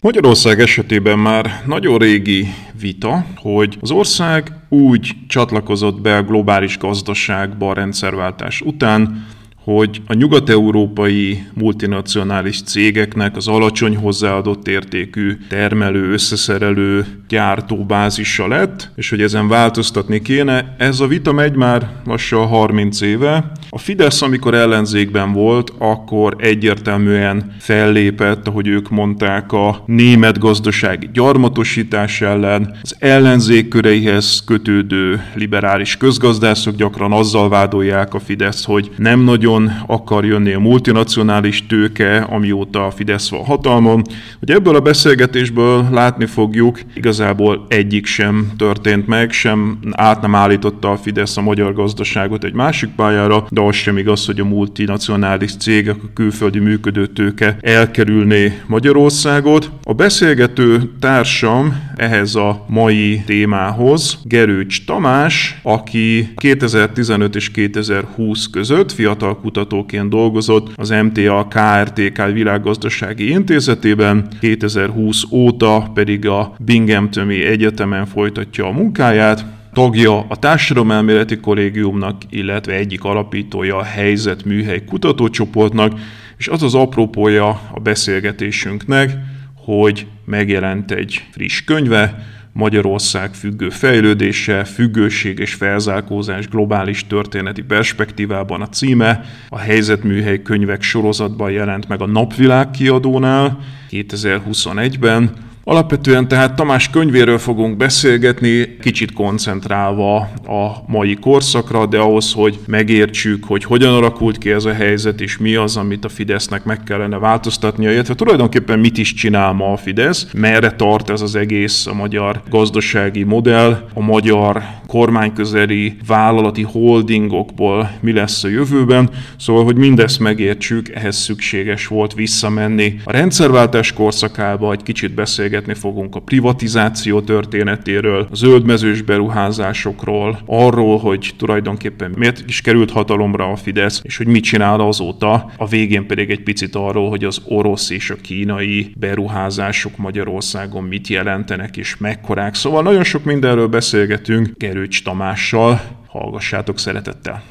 Magyarország esetében már nagyon régi vita, hogy az ország úgy csatlakozott be a globális gazdaságba a rendszerváltás után, hogy a nyugat-európai multinacionális cégeknek az alacsony hozzáadott értékű termelő, összeszerelő, gyártó bázisa lett, és hogy ezen változtatni kéne. Ez a vita megy már lassan 30 éve. A Fidesz, amikor ellenzékben volt, akkor egyértelműen fellépett, ahogy ők mondták, a német gazdasági gyarmatosítás ellen, az ellenzék köreihez kötődő liberális közgazdászok gyakran azzal vádolják a Fidesz, hogy nem nagyon nagyon akar jönni a multinacionális tőke, amióta a Fidesz van hatalmon, hogy ebből a beszélgetésből látni fogjuk, igazából egyik sem történt meg, sem át nem állította a Fidesz a magyar gazdaságot egy másik pályára, de az sem igaz, hogy a multinacionális cégek, a külföldi működő tőke elkerülné Magyarországot. A beszélgető társam ehhez a mai témához Gerőcs Tamás, aki 2015 és 2020 között fiatal kutatóként dolgozott az MTA KRTK világgazdasági intézetében, 2020 óta pedig a Binghamtoni Egyetemen folytatja a munkáját, tagja a Társadalomelméleti Kollégiumnak, illetve egyik alapítója a Helyzet Műhely kutatócsoportnak, és az az apropója a beszélgetésünknek, hogy megjelent egy friss könyve, Magyarország függő fejlődése, függőség és felzárkózás globális történeti perspektívában a címe. A helyzetműhely könyvek sorozatban jelent meg a Napvilág kiadónál 2021-ben, Alapvetően tehát Tamás könyvéről fogunk beszélgetni, kicsit koncentrálva a mai korszakra, de ahhoz, hogy megértsük, hogy hogyan alakult ki ez a helyzet, és mi az, amit a Fidesznek meg kellene változtatnia, illetve tulajdonképpen mit is csinál ma a Fidesz, merre tart ez az egész a magyar gazdasági modell, a magyar kormányközeli vállalati holdingokból mi lesz a jövőben. Szóval, hogy mindezt megértsük, ehhez szükséges volt visszamenni a rendszerváltás korszakába, egy kicsit beszélgetni beszélgetni fogunk a privatizáció történetéről, a zöldmezős beruházásokról, arról, hogy tulajdonképpen miért is került hatalomra a Fidesz, és hogy mit csinál azóta, a végén pedig egy picit arról, hogy az orosz és a kínai beruházások Magyarországon mit jelentenek és mekkorák. Szóval nagyon sok mindenről beszélgetünk Gerőcs Tamással, hallgassátok szeretettel!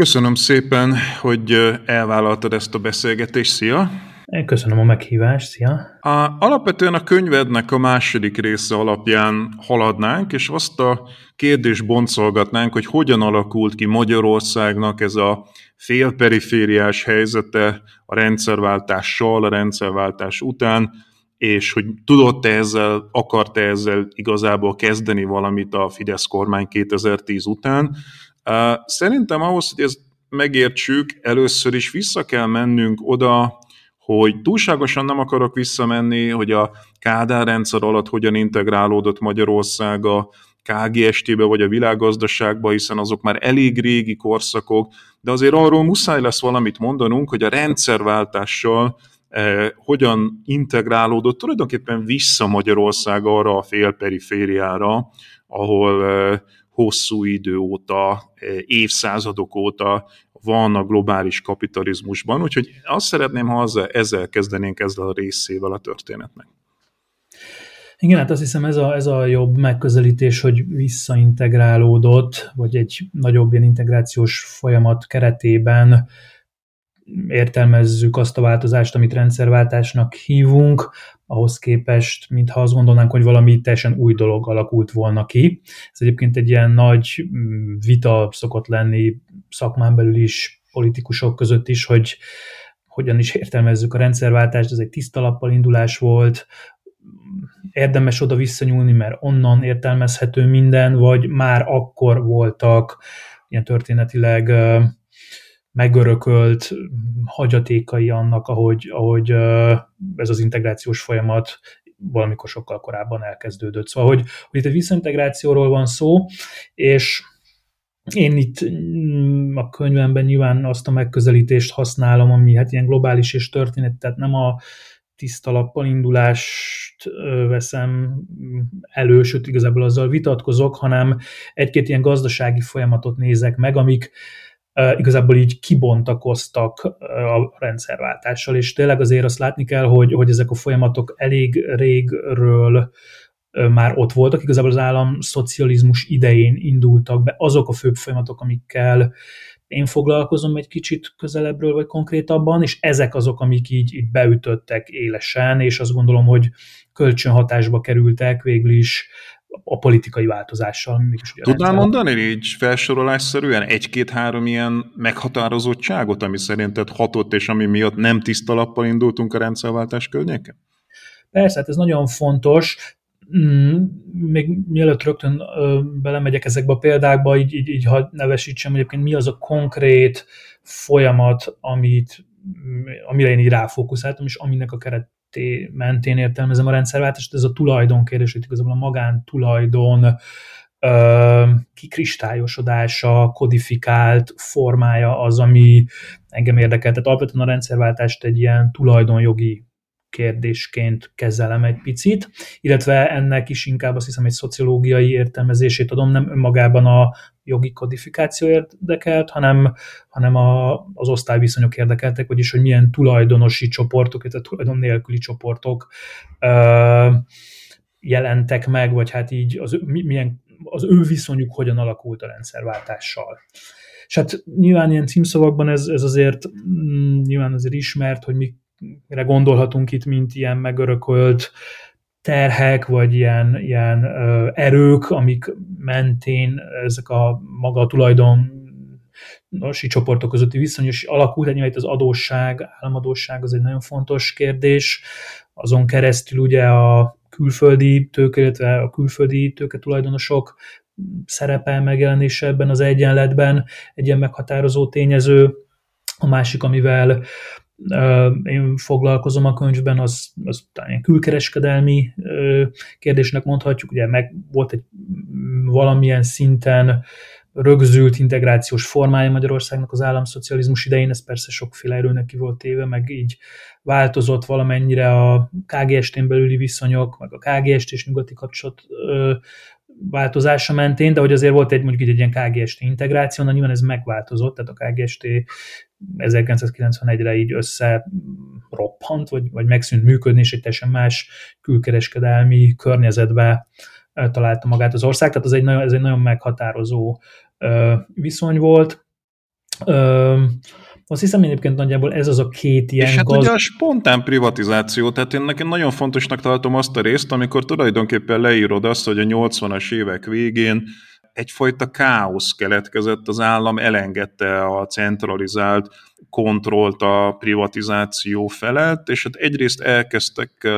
Köszönöm szépen, hogy elvállaltad ezt a beszélgetést. Szia! Köszönöm a meghívást, szia! A, alapvetően a könyvednek a második része alapján haladnánk, és azt a kérdést boncolgatnánk, hogy hogyan alakult ki Magyarországnak ez a félperifériás helyzete a rendszerváltással, a rendszerváltás után, és hogy tudott-e ezzel, akart-e ezzel igazából kezdeni valamit a Fidesz kormány 2010 után, Szerintem ahhoz, hogy ezt megértsük, először is vissza kell mennünk oda, hogy túlságosan nem akarok visszamenni, hogy a Kádár rendszer alatt hogyan integrálódott Magyarország a KGST-be vagy a világgazdaságba, hiszen azok már elég régi korszakok, de azért arról muszáj lesz valamit mondanunk, hogy a rendszerváltással eh, hogyan integrálódott tulajdonképpen vissza Magyarország arra a félperifériára, ahol eh, hosszú idő óta, eh, évszázadok óta van a globális kapitalizmusban, úgyhogy azt szeretném, ha ezzel kezdenénk ezzel a részével a történetnek. Igen, hát azt hiszem ez a, ez a jobb megközelítés, hogy visszaintegrálódott, vagy egy nagyobb ilyen integrációs folyamat keretében értelmezzük azt a változást, amit rendszerváltásnak hívunk, ahhoz képest, mintha azt gondolnánk, hogy valami teljesen új dolog alakult volna ki. Ez egyébként egy ilyen nagy mm, vita szokott lenni szakmán belül is, politikusok között is, hogy hogyan is értelmezzük a rendszerváltást, ez egy tiszta lappal indulás volt, érdemes oda visszanyúlni, mert onnan értelmezhető minden, vagy már akkor voltak ilyen történetileg megörökölt hagyatékai annak, ahogy, ahogy ez az integrációs folyamat valamikor sokkal korábban elkezdődött. Szóval, hogy, hogy itt egy visszaintegrációról van szó, és én itt mm, a könyvemben nyilván azt a megközelítést használom, ami hát ilyen globális és történet, tehát nem a tiszta lappal indulást veszem elő, sőt igazából azzal vitatkozok, hanem egy-két ilyen gazdasági folyamatot nézek meg, amik igazából így kibontakoztak a rendszerváltással, és tényleg azért azt látni kell, hogy, hogy ezek a folyamatok elég régről már ott voltak, igazából az állam szocializmus idején indultak be. Azok a főbb folyamatok, amikkel én foglalkozom egy kicsit közelebbről vagy konkrétabban, és ezek azok, amik így, így beütöttek élesen, és azt gondolom, hogy kölcsönhatásba kerültek végül is a politikai változással. Tudnál mondani így felsorolásszerűen egy-két-három ilyen meghatározottságot, ami szerinted hatott, és ami miatt nem tiszta lappal indultunk a rendszerváltás környéken? Persze, hát ez nagyon fontos. Mm, még mielőtt rögtön belemegyek ezekbe a példákba, így, így, így ha nevesítsem, egyébként mi az a konkrét folyamat, amit, amire én így ráfókuszáltam, és aminek a keret mentén értelmezem a rendszerváltást, ez a tulajdon kérdés, hogy igazából a magántulajdon kikristályosodása, kodifikált formája az, ami engem érdekel. Tehát alapvetően a rendszerváltást egy ilyen tulajdonjogi kérdésként kezelem egy picit, illetve ennek is inkább azt hiszem egy szociológiai értelmezését adom, nem önmagában a jogi kodifikáció érdekelt, hanem, hanem a, az osztályviszonyok érdekeltek, vagyis hogy milyen tulajdonosi csoportok, illetve tulajdon nélküli csoportok ö, jelentek meg, vagy hát így az, milyen, az ő viszonyuk hogyan alakult a rendszerváltással. És hát nyilván ilyen címszavakban ez, ez azért mm, nyilván azért ismert, hogy mi mire gondolhatunk itt, mint ilyen megörökölt terhek, vagy ilyen, ilyen erők, amik mentén ezek a maga a tulajdon nosi csoportok közötti viszonyos alakult, egyébként itt az adósság, államadósság az egy nagyon fontos kérdés, azon keresztül ugye a külföldi tőke, illetve a külföldi tőke tulajdonosok szerepel megjelenése ebben az egyenletben. Egy ilyen meghatározó tényező. A másik, amivel én foglalkozom a könyvben, az, az talán külkereskedelmi kérdésnek mondhatjuk, ugye meg volt egy valamilyen szinten rögzült integrációs formája Magyarországnak az államszocializmus idején, ez persze sokféle erőnek ki volt téve, meg így változott valamennyire a KGST-n belüli viszonyok, meg a KGST és nyugati kapcsolat változása mentén, de hogy azért volt egy mondjuk egy ilyen KGST integráció, na nyilván ez megváltozott, tehát a KGST 1991-re így össze roppant, vagy, vagy megszűnt működni, és egy teljesen más külkereskedelmi környezetbe találta magát az ország, tehát ez egy nagyon, ez egy nagyon meghatározó viszony volt. Azt hiszem egyébként nagyjából ez az a két ilyen És hát gaz... ugye a spontán privatizáció, tehát én nekem nagyon fontosnak tartom azt a részt, amikor tulajdonképpen leírod azt, hogy a 80-as évek végén egyfajta káosz keletkezett, az állam elengedte a centralizált kontrollt a privatizáció felett, és hát egyrészt elkezdtek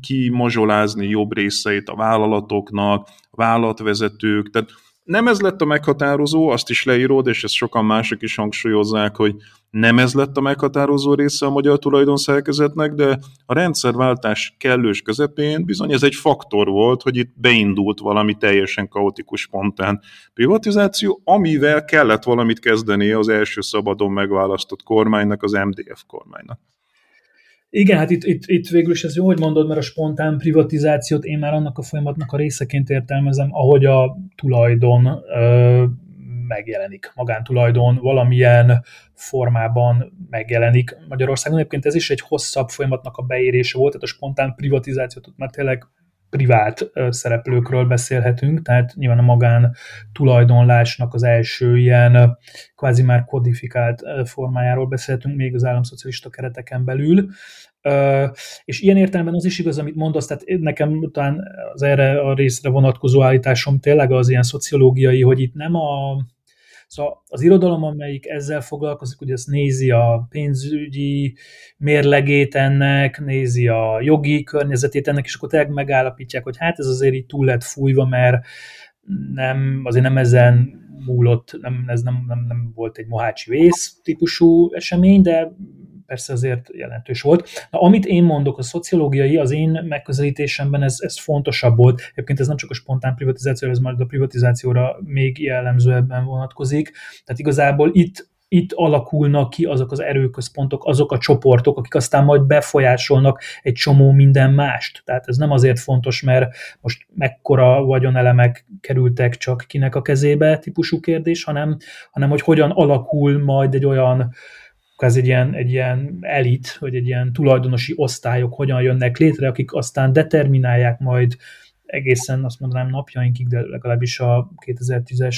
kimazsolázni jobb részeit a vállalatoknak, vállalatvezetők, tehát nem ez lett a meghatározó, azt is leírod, és ezt sokan mások is hangsúlyozzák, hogy nem ez lett a meghatározó része a magyar tulajdonszerkezetnek, de a rendszerváltás kellős közepén bizony ez egy faktor volt, hogy itt beindult valami teljesen kaotikus, spontán privatizáció, amivel kellett valamit kezdeni az első szabadon megválasztott kormánynak, az MDF kormánynak. Igen, hát itt, itt, itt végül is ez jó, hogy mondod, mert a spontán privatizációt én már annak a folyamatnak a részeként értelmezem, ahogy a tulajdon ö, megjelenik, magántulajdon valamilyen formában megjelenik. Magyarországon egyébként ez is egy hosszabb folyamatnak a beérése volt, tehát a spontán privatizációt már tényleg privát szereplőkről beszélhetünk, tehát nyilván a magán tulajdonlásnak az első ilyen kvázi már kodifikált formájáról beszélhetünk még az államszocialista kereteken belül. És ilyen értelemben az is igaz, amit mondasz, tehát nekem talán az erre a részre vonatkozó állításom tényleg az ilyen szociológiai, hogy itt nem a, Szóval az irodalom, amelyik ezzel foglalkozik, hogy ezt nézi a pénzügyi mérlegét ennek, nézi a jogi környezetét ennek, és akkor tényleg megállapítják, hogy hát ez azért így túl lett fújva, mert nem, azért nem ezen múlott, nem, ez nem, nem, nem volt egy mohácsi vész típusú esemény, de persze azért jelentős volt. Na, amit én mondok, a szociológiai, az én megközelítésemben ez, ez fontosabb volt. Egyébként ez nem csak a spontán privatizáció, ez majd a privatizációra még jellemzőbben vonatkozik. Tehát igazából itt itt alakulnak ki azok az erőközpontok, azok a csoportok, akik aztán majd befolyásolnak egy csomó minden mást. Tehát ez nem azért fontos, mert most mekkora vagyonelemek kerültek csak kinek a kezébe típusú kérdés, hanem, hanem hogy hogyan alakul majd egy olyan ez egy ilyen, egy ilyen elit, vagy egy ilyen tulajdonosi osztályok hogyan jönnek létre, akik aztán determinálják majd egészen azt mondanám napjainkig, de legalábbis a 2010-es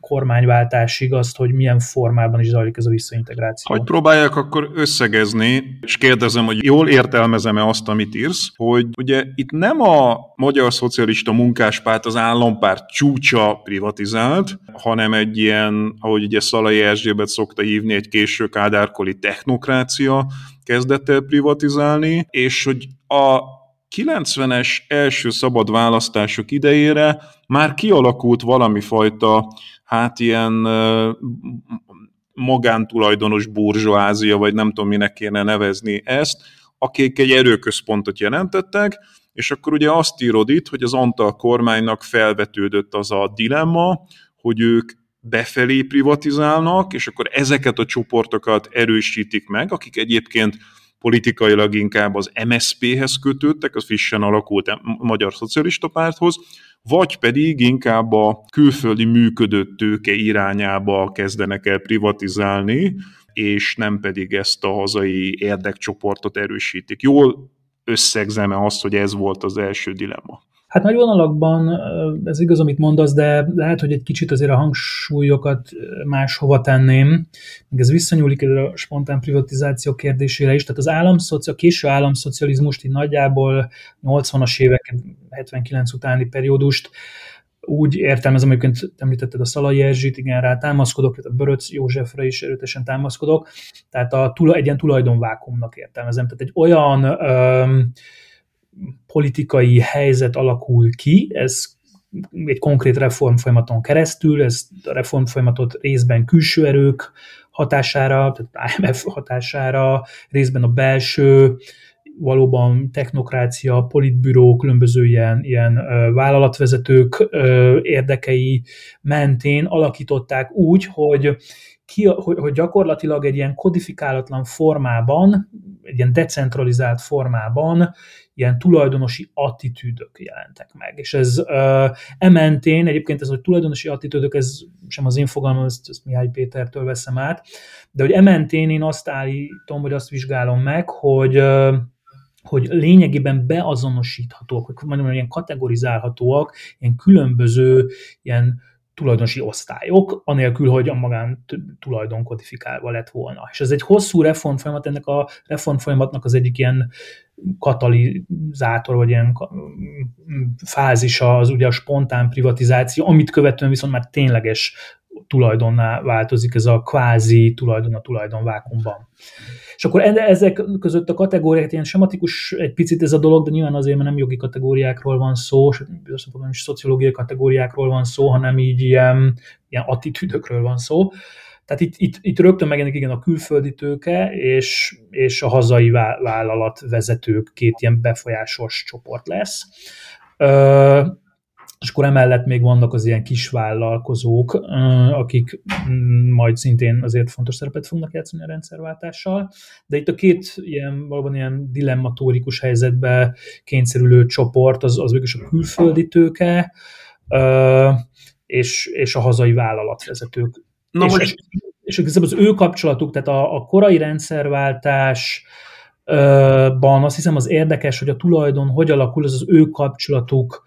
kormányváltásig azt, hogy milyen formában is zajlik ez a visszaintegráció. Hogy próbálják akkor összegezni, és kérdezem, hogy jól értelmezem-e azt, amit írsz, hogy ugye itt nem a Magyar Szocialista Munkáspárt az állampárt csúcsa privatizált, hanem egy ilyen, ahogy ugye Szalai Erzsébet szokta hívni, egy késő kádárkoli technokrácia kezdett el privatizálni, és hogy a 90-es első szabad választások idejére már kialakult valami fajta, hát ilyen magántulajdonos burzsóázia, vagy nem tudom, minek kéne nevezni ezt, akik egy erőközpontot jelentettek, és akkor ugye azt írod itt, hogy az Antal kormánynak felvetődött az a dilemma, hogy ők befelé privatizálnak, és akkor ezeket a csoportokat erősítik meg, akik egyébként politikailag inkább az MSZP-hez kötődtek, az frissen alakult Magyar Szocialista Párthoz, vagy pedig inkább a külföldi működő tőke irányába kezdenek el privatizálni, és nem pedig ezt a hazai érdekcsoportot erősítik. Jól összegzeme azt, hogy ez volt az első dilemma. Hát nagy vonalakban ez igaz, amit mondasz, de lehet, hogy egy kicsit azért a hangsúlyokat máshova tenném. Meg ez visszanyúlik a spontán privatizáció kérdésére is. Tehát az államszoci, a késő államszocializmust így nagyjából 80-as évek, 79 utáni periódust úgy értelmezem, egyébként említetted a Szalai Erzsit, igen, rá támaszkodok, a Böröc Józsefre is erőtesen támaszkodok, tehát a, egy ilyen tulajdonvákumnak értelmezem. Tehát egy olyan öm, politikai helyzet alakul ki, ez egy konkrét reformfolyamaton keresztül, ez a reformfolyamatot részben külső erők hatására, tehát IMF hatására, részben a belső, valóban technokrácia, politbüró, különböző ilyen, ilyen vállalatvezetők érdekei mentén alakították úgy, hogy ki, hogy, hogy gyakorlatilag egy ilyen kodifikálatlan formában, egy ilyen decentralizált formában ilyen tulajdonosi attitűdök jelentek meg. És ez uh, ementén, egyébként ez, hogy tulajdonosi attitűdök, ez sem az én fogalmam, ezt, ezt Mihály Pétertől veszem át, de hogy ementén én azt állítom, vagy azt vizsgálom meg, hogy uh, hogy lényegében beazonosíthatóak, hogy mondjam, ilyen kategorizálhatóak, ilyen különböző ilyen tulajdonosi osztályok, anélkül, hogy a magán tulajdon kodifikálva lett volna. És ez egy hosszú reformfolyamat, ennek a reformfolyamatnak az egyik ilyen katalizátor, vagy ilyen fázisa az ugye a spontán privatizáció, amit követően viszont már tényleges tulajdonná változik ez a kvázi tulajdon a tulajdon vákumban. És akkor ezek között a kategóriák, ilyen sematikus egy picit ez a dolog, de nyilván azért, mert nem jogi kategóriákról van szó, nem is szociológiai kategóriákról van szó, hanem így ilyen, ilyen attitűdökről van szó. Tehát itt, itt, itt rögtön megjelenik igen a külföldi tőke és, és a hazai vállalat vezetők két ilyen befolyásos csoport lesz. És akkor emellett még vannak az ilyen kisvállalkozók, akik mm, majd szintén azért fontos szerepet fognak játszani a rendszerváltással, de itt a két ilyen valóban ilyen dilemmatórikus helyzetbe kényszerülő csoport, az, az végül a külföldi tőke, és, és a hazai vállalatvezetők. Na és, most... és, és az ő kapcsolatuk, tehát a, a korai rendszerváltás, ban azt hiszem az érdekes, hogy a tulajdon hogy alakul, az az ő kapcsolatuk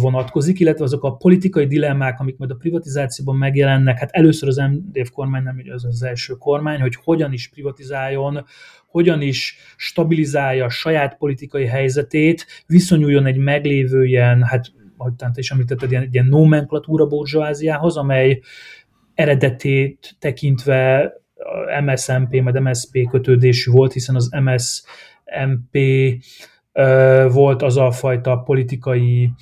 vonatkozik, illetve azok a politikai dilemmák, amik majd a privatizációban megjelennek, hát először az MDF kormány nem az az első kormány, hogy hogyan is privatizáljon, hogyan is stabilizálja a saját politikai helyzetét, viszonyuljon egy meglévő ilyen, hát ahogy te is említetted, ilyen, ilyen nomenklatúra burzsóáziához, amely eredetét tekintve MSMP, majd MSP kötődésű volt, hiszen az MSMP volt az a fajta politikai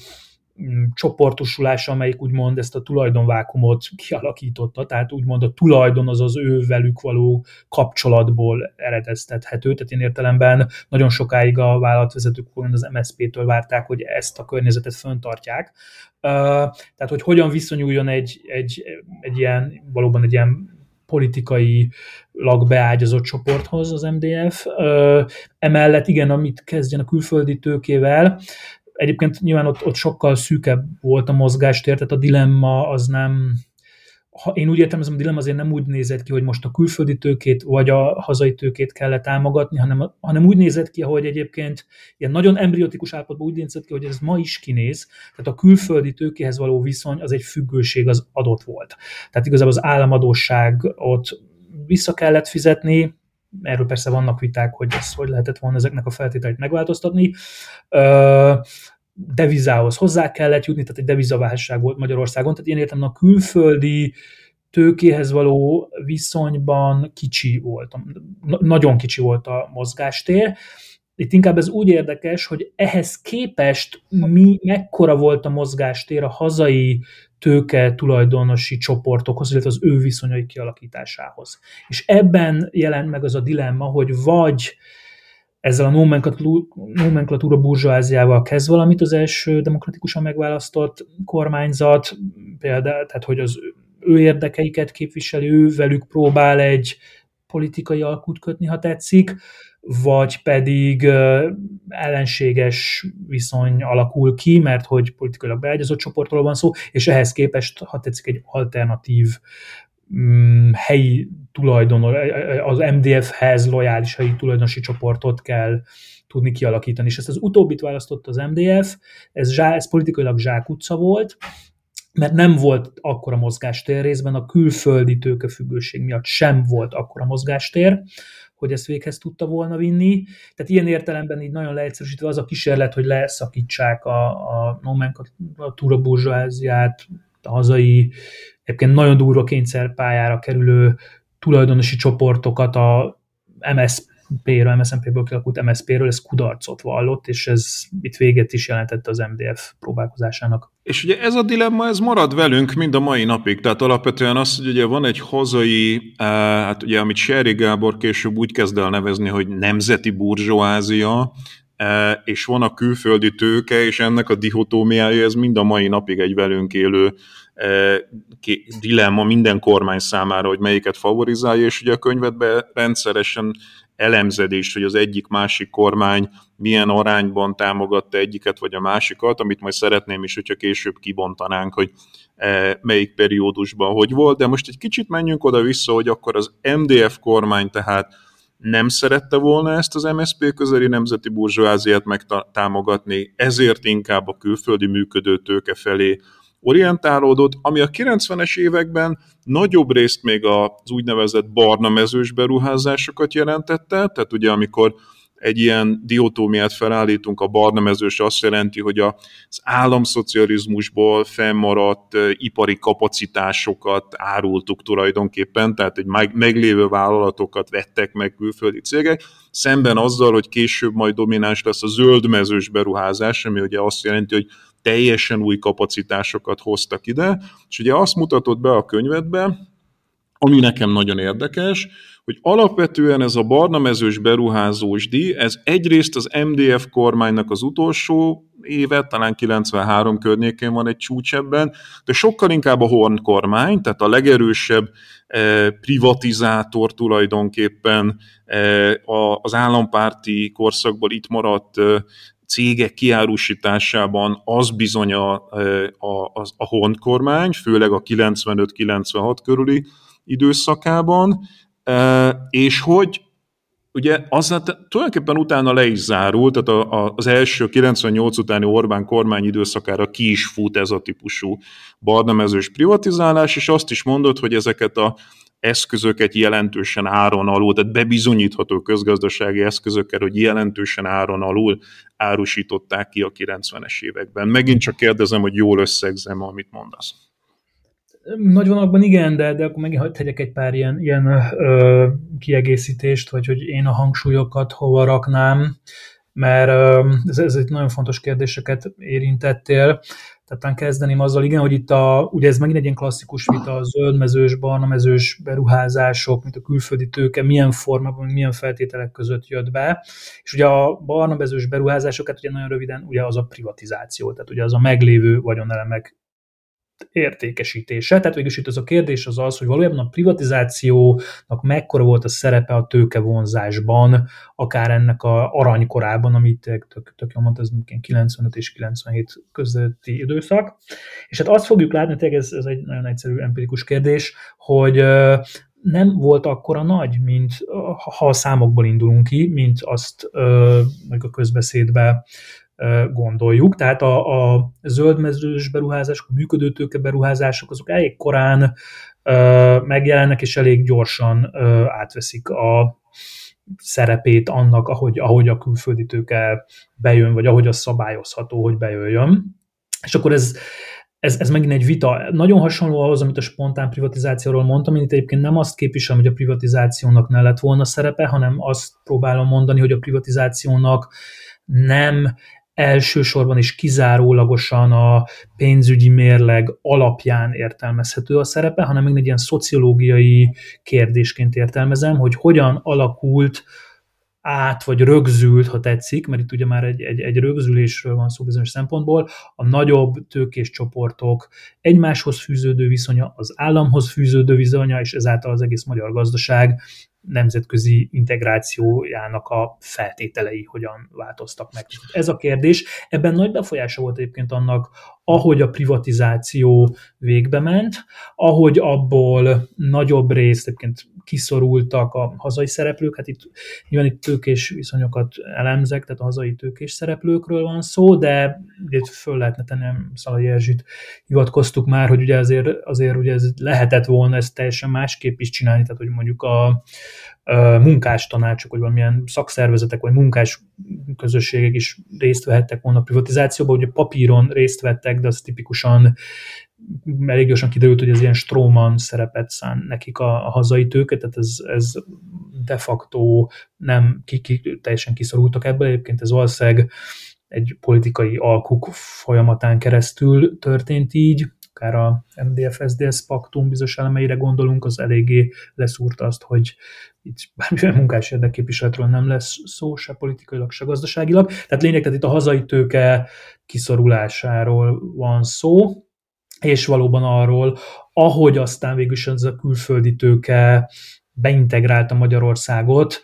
mm, csoportosulás, amelyik úgymond ezt a tulajdonvákumot kialakította, tehát úgymond a tulajdon az az ő velük való kapcsolatból eredeztethető, tehát én értelemben nagyon sokáig a vállalatvezetők az MSZP-től várták, hogy ezt a környezetet föntartják. Tehát, hogy hogyan viszonyuljon egy, egy, egy ilyen, valóban egy ilyen politikai beágyazott csoporthoz az MDF. Emellett igen, amit kezdjen a külföldi tőkével, egyébként nyilván ott, ott sokkal szűkebb volt a mozgástér, tehát a dilemma az nem, ha én úgy értem, ez a dilemma azért nem úgy nézett ki, hogy most a külföldi tőkét vagy a hazai tőkét kellett támogatni, hanem, hanem úgy nézett ki, hogy egyébként ilyen nagyon embriotikus állapotban úgy nézett ki, hogy ez ma is kinéz, tehát a külföldi tőkéhez való viszony az egy függőség az adott volt. Tehát igazából az államadóság ott vissza kellett fizetni, erről persze vannak viták, hogy ezt hogy lehetett volna ezeknek a feltételeit megváltoztatni devizához hozzá kellett jutni, tehát egy devizaválság volt Magyarországon, tehát én értem a külföldi tőkéhez való viszonyban kicsi volt, nagyon kicsi volt a mozgástér. Itt inkább ez úgy érdekes, hogy ehhez képest mi, mekkora volt a mozgástér a hazai tőke tulajdonosi csoportokhoz, illetve az ő viszonyai kialakításához. És ebben jelent meg az a dilemma, hogy vagy ezzel a nomenklatúra burzsóáziával kezd valamit az első demokratikusan megválasztott kormányzat, például, tehát hogy az ő érdekeiket képviseli, ő velük próbál egy politikai alkut kötni, ha tetszik, vagy pedig ellenséges viszony alakul ki, mert hogy politikailag beágyazott csoportról van szó, és ehhez képest, ha tetszik, egy alternatív mm, helyi tulajdon, az MDF-hez lojális helyi tulajdonosi csoportot kell tudni kialakítani. És ezt az utóbbit választott az MDF, ez, zsá, ez politikailag zsákutca volt, mert nem volt akkora mozgástér részben, a külföldi tőkefüggőség miatt sem volt akkora mozgástér, hogy ezt véghez tudta volna vinni. Tehát ilyen értelemben így nagyon leegyszerűsítve az a kísérlet, hogy leszakítsák a, a nomenklatúra burzsóáziát, a hazai, egyébként nagyon durva kényszerpályára kerülő tulajdonosi csoportokat a MSZP-ről, MSZMP-ből kialakult MSZP-ről, ez kudarcot vallott, és ez itt véget is jelentette az MDF próbálkozásának. És ugye ez a dilemma, ez marad velünk mind a mai napig, tehát alapvetően az, hogy ugye van egy hazai, eh, hát ugye amit Seri Gábor később úgy kezd el nevezni, hogy nemzeti burzsóázia, eh, és van a külföldi tőke, és ennek a dihotómiája, ez mind a mai napig egy velünk élő dilemma minden kormány számára, hogy melyiket favorizálja, és ugye a könyvedben rendszeresen elemzedést, hogy az egyik másik kormány milyen arányban támogatta egyiket vagy a másikat, amit majd szeretném is, hogyha később kibontanánk, hogy melyik periódusban hogy volt, de most egy kicsit menjünk oda-vissza, hogy akkor az MDF kormány tehát nem szerette volna ezt az MSZP közeli nemzeti burzsóáziát megtámogatni, ezért inkább a külföldi működő tőke felé orientálódott, ami a 90-es években nagyobb részt még az úgynevezett barna mezős beruházásokat jelentette, tehát ugye amikor egy ilyen diotómiát felállítunk, a barna mezős azt jelenti, hogy az államszocializmusból fennmaradt ipari kapacitásokat árultuk tulajdonképpen, tehát egy meglévő vállalatokat vettek meg külföldi cégek, szemben azzal, hogy később majd domináns lesz a zöldmezős beruházás, ami ugye azt jelenti, hogy teljesen új kapacitásokat hoztak ide, és ugye azt mutatott be a könyvedbe, ami nekem nagyon érdekes, hogy alapvetően ez a barna mezős beruházós díj, ez egyrészt az MDF kormánynak az utolsó éve, talán 93 környékén van egy csúcs ebben, de sokkal inkább a Horn kormány, tehát a legerősebb eh, privatizátor tulajdonképpen eh, az állampárti korszakból itt maradt eh, cégek kiárusításában az bizony a, a, a, a honkormány, főleg a 95-96 körüli időszakában, és hogy ugye az hát tulajdonképpen utána le is zárult, tehát a, a, az első 98 utáni Orbán kormány időszakára ki is fut ez a típusú barnamezős privatizálás, és azt is mondott, hogy ezeket a eszközöket jelentősen áron alul, tehát bebizonyítható közgazdasági eszközökkel, hogy jelentősen áron alul árusították ki a 90-es években. Megint csak kérdezem, hogy jól összegzem, amit mondasz. Nagy vonalakban igen, de, de akkor megint tegyek egy pár ilyen, ilyen ö, kiegészítést, vagy hogy én a hangsúlyokat hova raknám, mert ö, ez, ez egy nagyon fontos kérdéseket érintettél. Tehát kezdeném azzal, igen, hogy itt a, ugye ez megint egy ilyen klasszikus vita, a zöldmezős, barnamezős beruházások, mint a külföldi tőke, milyen formában, milyen feltételek között jött be. És ugye a barnamezős beruházásokat ugye nagyon röviden ugye az a privatizáció, tehát ugye az a meglévő vagyonelemek értékesítése. Tehát végülis itt az a kérdés az az, hogy valójában a privatizációnak mekkora volt a szerepe a tőkevonzásban, akár ennek a aranykorában, amit tök, tök jól mondta, ez 95 és 97 közötti időszak. És hát azt fogjuk látni, hogy ez, ez egy nagyon egyszerű empirikus kérdés, hogy nem volt akkora nagy, mint ha a számokból indulunk ki, mint azt meg a közbeszédbe gondoljuk. Tehát a, a zöldmezős beruházások, a működőtőke beruházások, azok elég korán megjelennek, és elég gyorsan átveszik a szerepét annak, ahogy, ahogy a külföldi tőke bejön, vagy ahogy az szabályozható, hogy bejöjjön. És akkor ez, ez, ez megint egy vita. Nagyon hasonló ahhoz, amit a spontán privatizációról mondtam, én itt egyébként nem azt képviselem, hogy a privatizációnak ne lett volna szerepe, hanem azt próbálom mondani, hogy a privatizációnak nem elsősorban is kizárólagosan a pénzügyi mérleg alapján értelmezhető a szerepe, hanem még egy ilyen szociológiai kérdésként értelmezem, hogy hogyan alakult át, vagy rögzült, ha tetszik, mert itt ugye már egy, egy, egy rögzülésről van szó bizonyos szempontból, a nagyobb tőkés csoportok egymáshoz fűződő viszonya, az államhoz fűződő viszonya, és ezáltal az egész magyar gazdaság nemzetközi integrációjának a feltételei hogyan változtak meg. Ez a kérdés. Ebben nagy befolyása volt egyébként annak, ahogy a privatizáció végbe ment, ahogy abból nagyobb részt egyébként kiszorultak a hazai szereplők, hát itt nyilván itt tőkés viszonyokat elemzek, tehát a hazai tőkés szereplőkről van szó, de itt föl lehetne tenni, Szalai Erzsit hivatkoztuk már, hogy ugye azért, azért ugye ez lehetett volna ezt teljesen másképp is csinálni, tehát hogy mondjuk a, munkás tanácsok, vagy valamilyen szakszervezetek, vagy munkás közösségek is részt vehettek volna a privatizációban, ugye papíron részt vettek, de az tipikusan elég gyorsan kiderült, hogy ez ilyen stróman szerepet szán nekik a, a hazai tőke, tehát ez, ez de facto nem ki, ki, teljesen kiszorultak ebből, egyébként ez valószínűleg egy politikai alkuk folyamatán keresztül történt így, akár a MDF-SZDSZ paktum bizonyos elemeire gondolunk, az eléggé leszúrta azt, hogy itt bármilyen munkás érdekképviseletről nem lesz szó, se politikailag, se gazdaságilag. Tehát lényeg, tehát itt a hazai tőke kiszorulásáról van szó, és valóban arról, ahogy aztán végül is ez a külföldi tőke beintegrálta Magyarországot,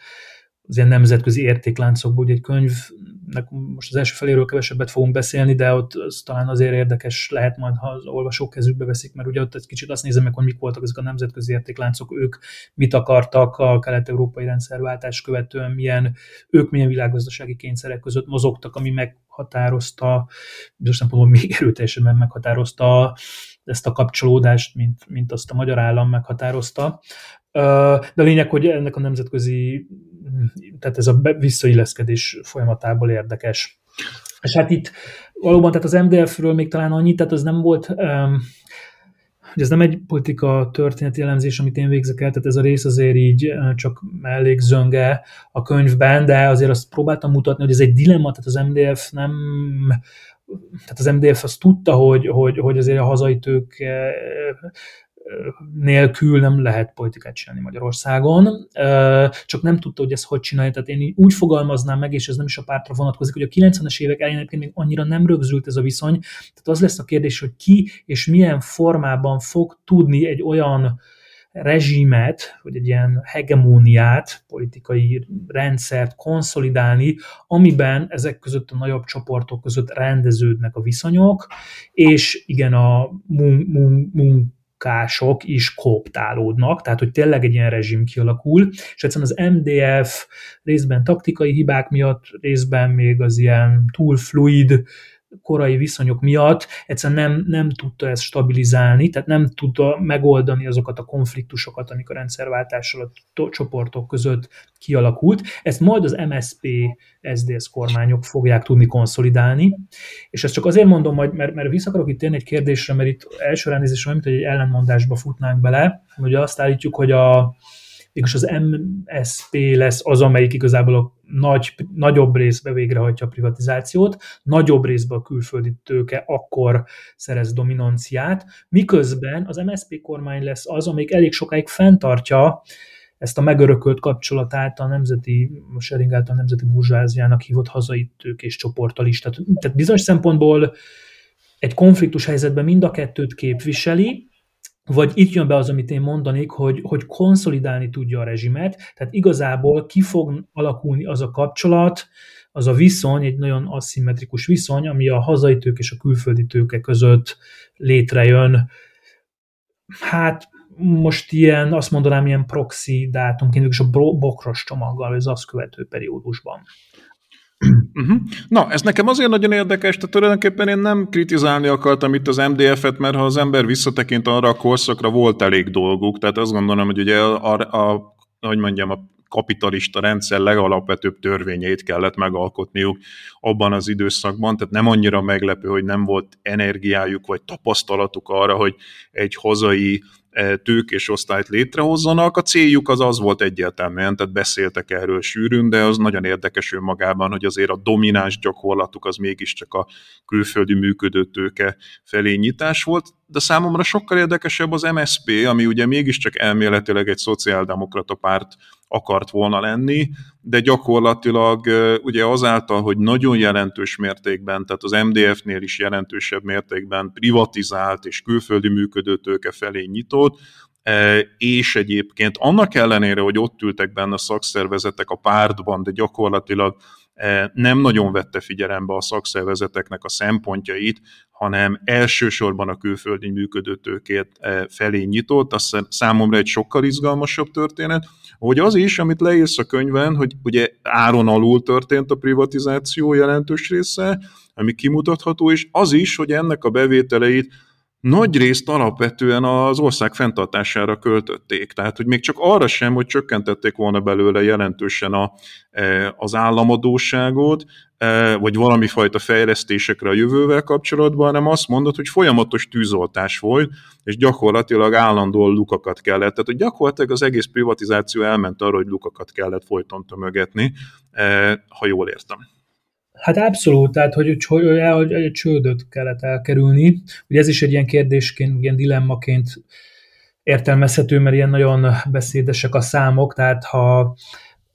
az ilyen nemzetközi értékláncokból, ugye egy könyvnek most az első feléről kevesebbet fogunk beszélni, de ott az talán azért érdekes lehet majd, ha az olvasók kezükbe veszik, mert ugye ott egy kicsit azt nézem meg, hogy mik voltak ezek a nemzetközi értékláncok, ők mit akartak a kelet-európai rendszerváltás követően, milyen, ők milyen világgazdasági kényszerek között mozogtak, ami meghatározta, bizonyos szempontból még erőteljesebben meghatározta ezt a kapcsolódást, mint, mint azt a magyar állam meghatározta. De a lényeg, hogy ennek a nemzetközi, tehát ez a visszailleszkedés folyamatából érdekes. És hát itt valóban, tehát az MDF-ről még talán annyit, tehát az nem volt, hogy ez nem egy politika történeti elemzés, amit én végzek el, tehát ez a rész azért így csak zönge a könyvben, de azért azt próbáltam mutatni, hogy ez egy dilemma, tehát az MDF nem tehát az MDF azt tudta, hogy, hogy, hogy azért a hazai tők nélkül nem lehet politikát csinálni Magyarországon, csak nem tudta, hogy ezt hogy csinálja. Tehát én úgy fogalmaznám meg, és ez nem is a pártra vonatkozik, hogy a 90-es évek elején még annyira nem rögzült ez a viszony. Tehát az lesz a kérdés, hogy ki és milyen formában fog tudni egy olyan rezsimet, vagy egy ilyen hegemóniát, politikai rendszert konszolidálni, amiben ezek között a nagyobb csoportok között rendeződnek a viszonyok, és igen, a mun- mun- munkások is kooptálódnak, tehát hogy tényleg egy ilyen rezsim kialakul, és egyszerűen az MDF részben taktikai hibák miatt, részben még az ilyen túl fluid korai viszonyok miatt egyszerűen nem, nem tudta ezt stabilizálni, tehát nem tudta megoldani azokat a konfliktusokat, amik a rendszerváltással a csoportok között kialakult. Ezt majd az MSP SZDSZ kormányok fogják tudni konszolidálni, és ezt csak azért mondom, hogy, mert, mert vissza akarok itt térni egy kérdésre, mert itt első ránézésre mint hogy egy ellenmondásba futnánk bele, hogy azt állítjuk, hogy a, mégis az MSP lesz az, amelyik igazából a nagy, nagyobb részbe végrehajtja a privatizációt, nagyobb részben a külföldi tőke akkor szerez dominanciát, miközben az MSP kormány lesz az, amelyik elég sokáig fenntartja ezt a megörökölt kapcsolatát a nemzeti, Sering által nemzeti burzsáziának hívott hazai tőkés csoporttal is. Tehát, tehát bizonyos szempontból egy konfliktus helyzetben mind a kettőt képviseli, vagy itt jön be az, amit én mondanék, hogy, hogy konszolidálni tudja a rezsimet, tehát igazából ki fog alakulni az a kapcsolat, az a viszony, egy nagyon aszimmetrikus viszony, ami a hazai tők és a külföldi tőke között létrejön. Hát most ilyen, azt mondanám, ilyen proxy dátumként, és a bokros csomaggal, ez azt követő periódusban. Uh-huh. Na, ez nekem azért nagyon érdekes, tehát tulajdonképpen én nem kritizálni akartam itt az MDF-et, mert ha az ember visszatekint arra a korszakra, volt elég dolguk, tehát azt gondolom, hogy ugye a, a, a hogy mondjam, a kapitalista rendszer legalapvetőbb törvényeit kellett megalkotniuk abban az időszakban, tehát nem annyira meglepő, hogy nem volt energiájuk vagy tapasztalatuk arra, hogy egy hazai E, tőkés osztályt létrehozzanak. A céljuk az az volt egyértelműen, tehát beszéltek erről sűrűn, de az nagyon érdekes önmagában, hogy azért a domináns gyakorlatuk az mégiscsak a külföldi működő tőke felé nyitás volt, de számomra sokkal érdekesebb az MSP, ami ugye mégiscsak elméletileg egy szociáldemokrata párt akart volna lenni, de gyakorlatilag ugye azáltal, hogy nagyon jelentős mértékben, tehát az MDF-nél is jelentősebb mértékben privatizált és külföldi működőtőke felé nyitott, és egyébként annak ellenére, hogy ott ültek benne szakszervezetek a pártban, de gyakorlatilag nem nagyon vette figyelembe a szakszervezeteknek a szempontjait, hanem elsősorban a külföldi működőtőkét felé nyitott, az számomra egy sokkal izgalmasabb történet, hogy az is, amit leírsz a könyvben, hogy ugye áron alul történt a privatizáció jelentős része, ami kimutatható, és az is, hogy ennek a bevételeit nagy részt alapvetően az ország fenntartására költötték. Tehát, hogy még csak arra sem, hogy csökkentették volna belőle jelentősen a, e, az államadóságot, e, vagy valami fajta fejlesztésekre a jövővel kapcsolatban, hanem azt mondod, hogy folyamatos tűzoltás volt, és gyakorlatilag állandóan lukakat kellett. Tehát, hogy gyakorlatilag az egész privatizáció elment arra, hogy lukakat kellett folyton tömögetni, e, ha jól értem. Hát abszolút, tehát hogy, hogy, hogy egy csődöt kellett elkerülni. Ugye ez is egy ilyen kérdésként, ilyen dilemmaként értelmezhető, mert ilyen nagyon beszédesek a számok, tehát ha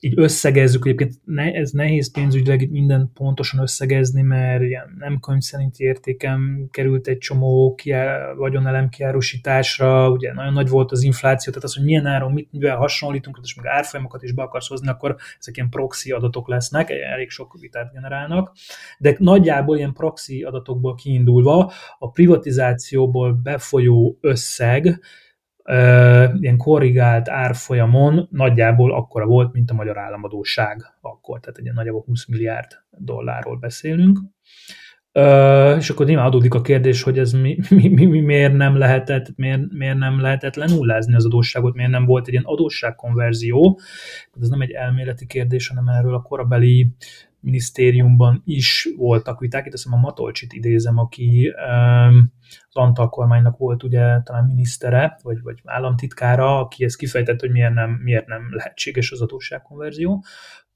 így összegezzük, egyébként ne, ez nehéz pénzügyileg itt minden pontosan összegezni, mert ilyen nem könyv szerinti értéken került egy csomó kiá, vagyonelem kiárusításra, ugye nagyon nagy volt az infláció, tehát az, hogy milyen áron, mit, mivel hasonlítunk, és még árfolyamokat is be akarsz hozni, akkor ezek ilyen proxy adatok lesznek, elég sok vitát generálnak, de nagyjából ilyen proxy adatokból kiindulva a privatizációból befolyó összeg, ilyen korrigált árfolyamon nagyjából akkora volt, mint a magyar államadóság akkor, tehát egy nagyjából 20 milliárd dollárról beszélünk. És akkor nyilván adódik a kérdés, hogy ez mi, mi, mi, mi miért nem lehetett, miért, miért nem lehetett lenullázni az adósságot, miért nem volt egy ilyen adósságkonverzió. Ez nem egy elméleti kérdés, hanem erről a korabeli minisztériumban is voltak viták. Itt azt hiszem a Matolcsit idézem, aki az Antal kormánynak volt ugye talán minisztere, vagy, vagy államtitkára, aki ezt kifejtett, hogy miért nem, miért nem lehetséges az adósságkonverzió.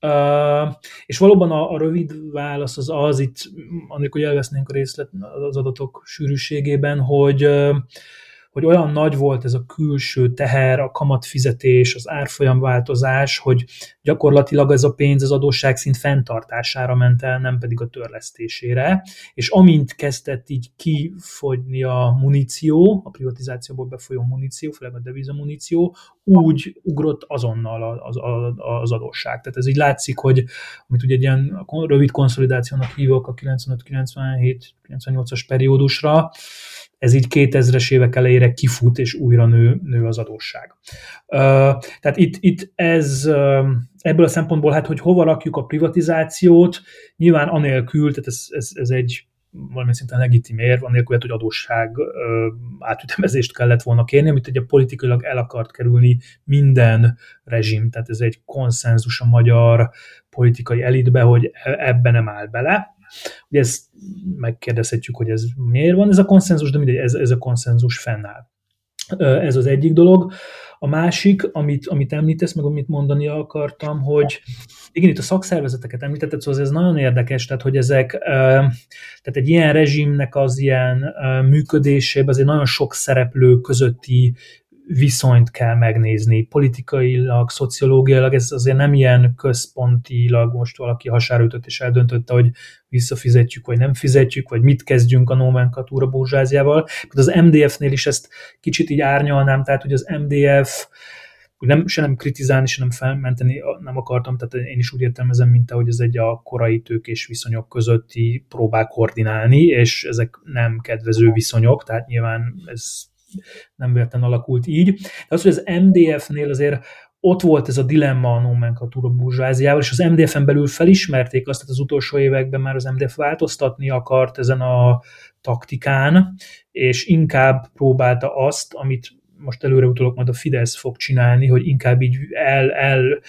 Uh, és valóban a, a rövid válasz az az, itt, amikor elvesznénk a részlet az adatok sűrűségében, hogy uh, hogy olyan nagy volt ez a külső teher, a kamatfizetés, az árfolyamváltozás, hogy gyakorlatilag ez a pénz az adósságszint fenntartására ment el, nem pedig a törlesztésére, és amint kezdett így kifogyni a muníció, a privatizációból befolyó muníció, főleg a devizamuníció, úgy ugrott azonnal az, az, az adósság. Tehát ez így látszik, hogy amit ugye egy ilyen rövid konszolidációnak hívok a 95-97-98-as periódusra, ez így 2000-es évek elejére kifut, és újra nő, nő az adósság. Tehát itt, itt ez ebből a szempontból, hát hogy hova rakjuk a privatizációt, nyilván anélkül, tehát ez, ez, ez egy valami szinten legitim érv, anélkül, hogy adósság ö, átütemezést kellett volna kérni, amit ugye politikailag el akart kerülni minden rezsim, tehát ez egy konszenzus a magyar politikai elitbe, hogy e, ebben nem áll bele. Ugye ezt megkérdezhetjük, hogy ez miért van ez a konszenzus, de mindegy, ez, ez a konszenzus fennáll. Ez az egyik dolog. A másik, amit, amit említesz, meg amit mondani akartam, hogy igen, itt a szakszervezeteket említetted, szóval ez nagyon érdekes, tehát hogy ezek, tehát egy ilyen rezsimnek az ilyen működésében azért nagyon sok szereplő közötti viszonyt kell megnézni. Politikailag, szociológiailag ez azért nem ilyen központilag most valaki hasára ütött és eldöntötte, hogy visszafizetjük, vagy nem fizetjük, vagy mit kezdjünk a nomenklatúra burzsáziával. Az MDF-nél is ezt kicsit így árnyalnám, tehát hogy az MDF nem, se nem kritizálni, se nem felmenteni nem akartam, tehát én is úgy értelmezem, mint ahogy ez egy a korai tőkés viszonyok közötti próbál koordinálni, és ezek nem kedvező viszonyok, tehát nyilván ez nem véletlen alakult így. De az, hogy az MDF-nél azért ott volt ez a dilemma a nomenklatúra burzsáziával, és az MDF-en belül felismerték azt, hogy az utolsó években már az MDF változtatni akart ezen a taktikán, és inkább próbálta azt, amit most előre utolok, majd a Fidesz fog csinálni, hogy inkább így el, el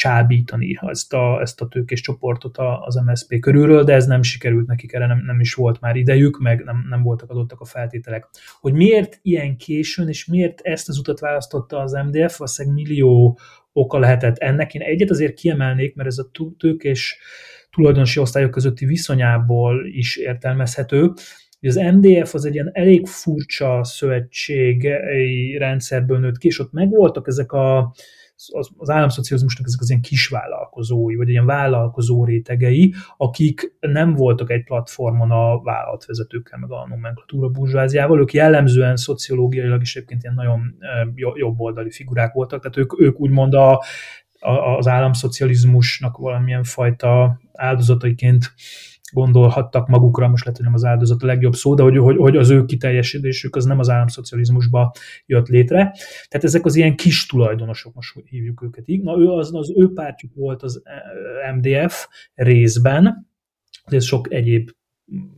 csábítani ezt a, ezt a tőkés csoportot az MSZP körülről, de ez nem sikerült nekik, erre nem, nem is volt már idejük, meg nem, nem voltak adottak a feltételek. Hogy miért ilyen későn, és miért ezt az utat választotta az MDF, valószínűleg millió oka lehetett ennek. Én egyet azért kiemelnék, mert ez a tőkés tulajdonosi osztályok közötti viszonyából is értelmezhető, az MDF az egy ilyen elég furcsa szövetségi rendszerből nőtt ki, és ott megvoltak ezek a az, az államszocializmusnak ezek az ilyen kisvállalkozói, vagy ilyen vállalkozó rétegei, akik nem voltak egy platformon a vállalatvezetőkkel, meg a nomenklatúra burzsáziával, ők jellemzően szociológiailag is egyébként ilyen nagyon jobboldali figurák voltak, tehát ők, ők úgymond a, a, az államszocializmusnak valamilyen fajta áldozataiként gondolhattak magukra, most lehet, hogy nem az áldozat a legjobb szó, de hogy, hogy, hogy az ő kiteljesedésük az nem az államszocializmusba jött létre. Tehát ezek az ilyen kis tulajdonosok, most hívjuk őket így. Na, ő az, az ő pártjuk volt az eh, MDF részben, ez sok egyéb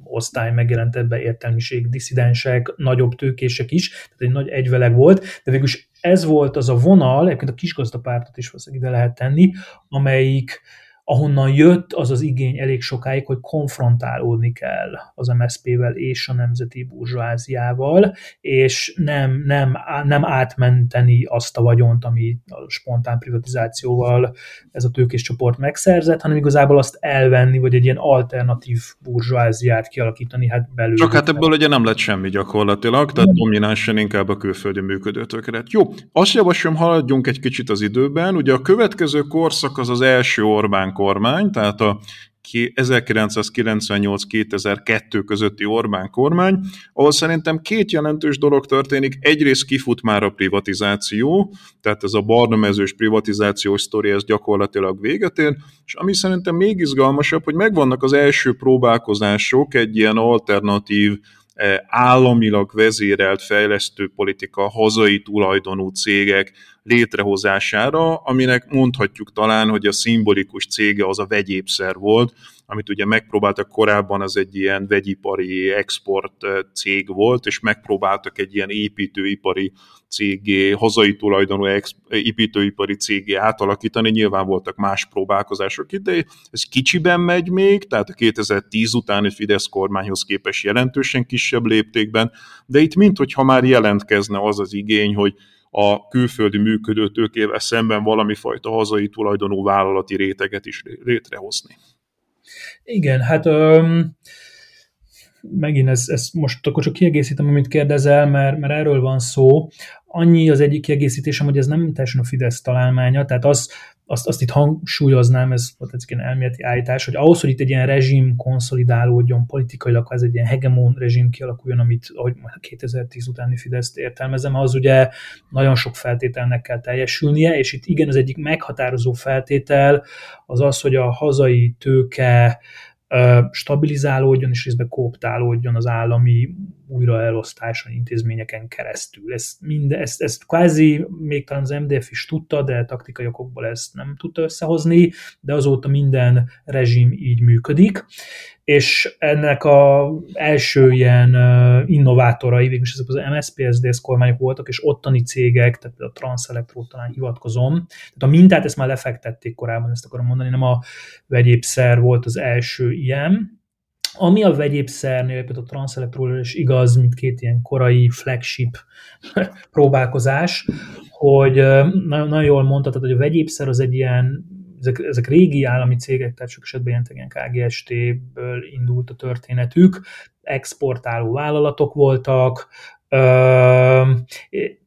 osztály megjelent ebbe értelmiség, diszidensek, nagyobb tőkések is, tehát egy nagy egyveleg volt, de végülis ez volt az a vonal, egyébként a kisgazdapártot is valószínűleg ide lehet tenni, amelyik ahonnan jött az az igény elég sokáig, hogy konfrontálódni kell az MSZP-vel és a nemzeti burzsóáziával, és nem, nem, nem átmenteni azt a vagyont, ami a spontán privatizációval ez a tőkés csoport megszerzett, hanem igazából azt elvenni, vagy egy ilyen alternatív burzsóáziát kialakítani hát belül. Csak hát ebből ugye nem lett semmi gyakorlatilag, tehát dominánsan inkább a külföldi működő tökélet. Jó, azt javaslom, haladjunk egy kicsit az időben. Ugye a következő korszak az az első Orbán kormány, tehát a 1998-2002 közötti Orbán kormány, ahol szerintem két jelentős dolog történik. Egyrészt kifut már a privatizáció, tehát ez a barnamezős privatizációs sztori, ez gyakorlatilag véget ér, és ami szerintem még izgalmasabb, hogy megvannak az első próbálkozások egy ilyen alternatív eh, államilag vezérelt fejlesztő politika, hazai tulajdonú cégek létrehozására, aminek mondhatjuk talán, hogy a szimbolikus cége az a vegyépszer volt, amit ugye megpróbáltak korábban, az egy ilyen vegyipari export cég volt, és megpróbáltak egy ilyen építőipari cégé, hazai tulajdonú építőipari cégé átalakítani, nyilván voltak más próbálkozások itt, de ez kicsiben megy még, tehát a 2010 utáni Fidesz kormányhoz képest jelentősen kisebb léptékben, de itt minthogyha már jelentkezne az az igény, hogy a külföldi működő tőkével szemben valami fajta hazai tulajdonú vállalati réteget is létrehozni. Igen, hát öm, megint ezt, ezt most akkor csak kiegészítem, amit kérdezel, mert, mert erről van szó. Annyi az egyik kiegészítésem, hogy ez nem teljesen a Fidesz találmánya, tehát az, azt, azt itt hangsúlyoznám, ez volt egy ilyen elméleti állítás, hogy ahhoz, hogy itt egy ilyen rezsim konszolidálódjon politikailag, ha ez egy ilyen hegemon rezsim kialakuljon, amit ahogy 2010 utáni Fideszt értelmezem, az ugye nagyon sok feltételnek kell teljesülnie, és itt igen, az egyik meghatározó feltétel az az, hogy a hazai tőke stabilizálódjon, és részben kooptálódjon az állami újraelosztáson, intézményeken keresztül. Ezt, mind, ezt, ezt kvázi még talán az MDF is tudta, de taktikai okokból ezt nem tudta összehozni, de azóta minden rezsim így működik. És ennek a első ilyen innovátorai, végülis ezek az MSPSDS kormányok voltak, és ottani cégek, tehát a Transelectro talán hivatkozom, tehát a mintát ezt már lefektették korábban, ezt akarom mondani, nem a vegyépszer volt az első ilyen, ami a vegyépszernél, például a Transelectról is igaz, mint két ilyen korai flagship próbálkozás, hogy nagyon, nagyon jól mondtad, hogy a vegyépszer az egy ilyen ezek, ezek régi állami cégek, tehát sok esetben ilyen KGST-ből indult a történetük, exportáló vállalatok voltak,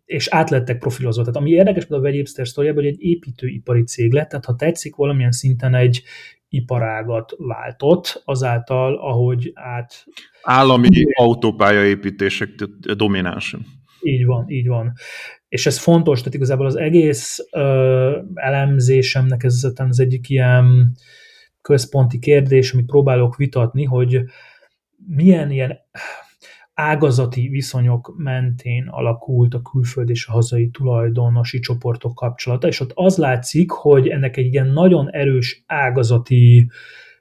és átlettek profilozva. Tehát ami érdekes a vegyépster sztoriában, hogy egy építőipari cég lett, tehát ha tetszik, valamilyen szinten egy iparágat váltott, azáltal, ahogy át... Állami autópályaépítések dominánsan. Így van, így van és ez fontos, tehát igazából az egész ö, elemzésemnek ez az egyik ilyen központi kérdés, amit próbálok vitatni, hogy milyen ilyen ágazati viszonyok mentén alakult a külföld és a hazai tulajdonosi csoportok kapcsolata, és ott az látszik, hogy ennek egy ilyen nagyon erős ágazati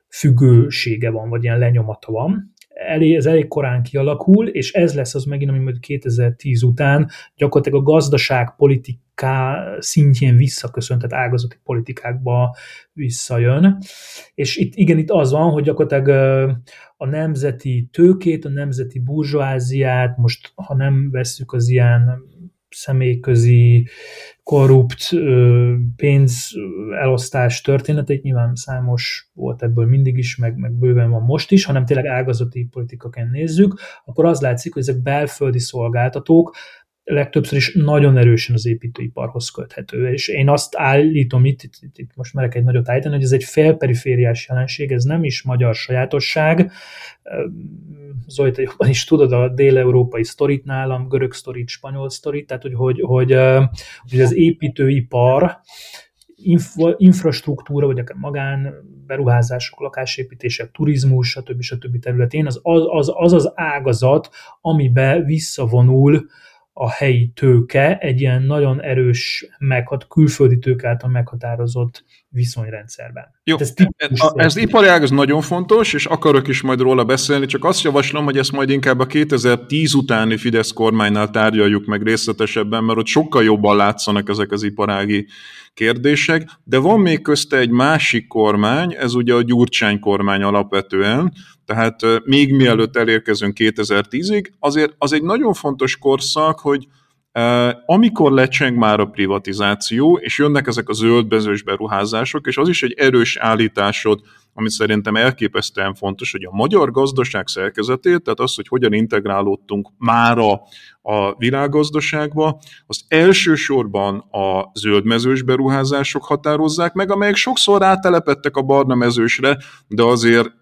függősége van, vagy ilyen lenyomata van, elég, ez elég korán kialakul, és ez lesz az megint, ami majd 2010 után gyakorlatilag a gazdaságpolitiká szintjén visszaköszönt, tehát ágazati politikákba visszajön. És itt igen, itt az van, hogy gyakorlatilag a nemzeti tőkét, a nemzeti burzsóáziát, most ha nem vesszük az ilyen személyközi korrupt pénzelosztás történeteit, nyilván számos volt ebből mindig is, meg, meg bőven van most is, hanem tényleg ágazati politikaként nézzük, akkor az látszik, hogy ezek belföldi szolgáltatók, legtöbbször is nagyon erősen az építőiparhoz köthető. És én azt állítom itt, itt, itt, itt most merek egy nagyot állítani, hogy ez egy félperifériás jelenség, ez nem is magyar sajátosság. Zoli, te jobban is tudod a dél-európai sztorit nálam, görög sztorit, spanyol sztorit, tehát hogy, hogy, hogy, hogy az építőipar infra, infrastruktúra, vagy akár magán beruházások, lakásépítések, turizmus, stb. stb. területén az az, az, az az ágazat, amibe visszavonul a helyi tőke egy ilyen nagyon erős, meghat, külföldi tőke által meghatározott viszonyrendszerben. Jó, ez, ez, ez iparág, ez nagyon fontos, és akarok is majd róla beszélni, csak azt javaslom, hogy ezt majd inkább a 2010 utáni Fidesz kormánynál tárgyaljuk meg részletesebben, mert ott sokkal jobban látszanak ezek az iparági kérdések, de van még közte egy másik kormány, ez ugye a Gyurcsány kormány alapvetően, tehát még mielőtt elérkezünk 2010-ig, azért az egy nagyon fontos korszak, hogy amikor lecseng már a privatizáció, és jönnek ezek a zöldbezős beruházások, és az is egy erős állításod, ami szerintem elképesztően fontos, hogy a magyar gazdaság szerkezetét, tehát az, hogy hogyan integrálódtunk mára a világgazdaságba, az elsősorban a zöldmezős beruházások határozzák meg, amelyek sokszor rátelepettek a barna mezősre, de azért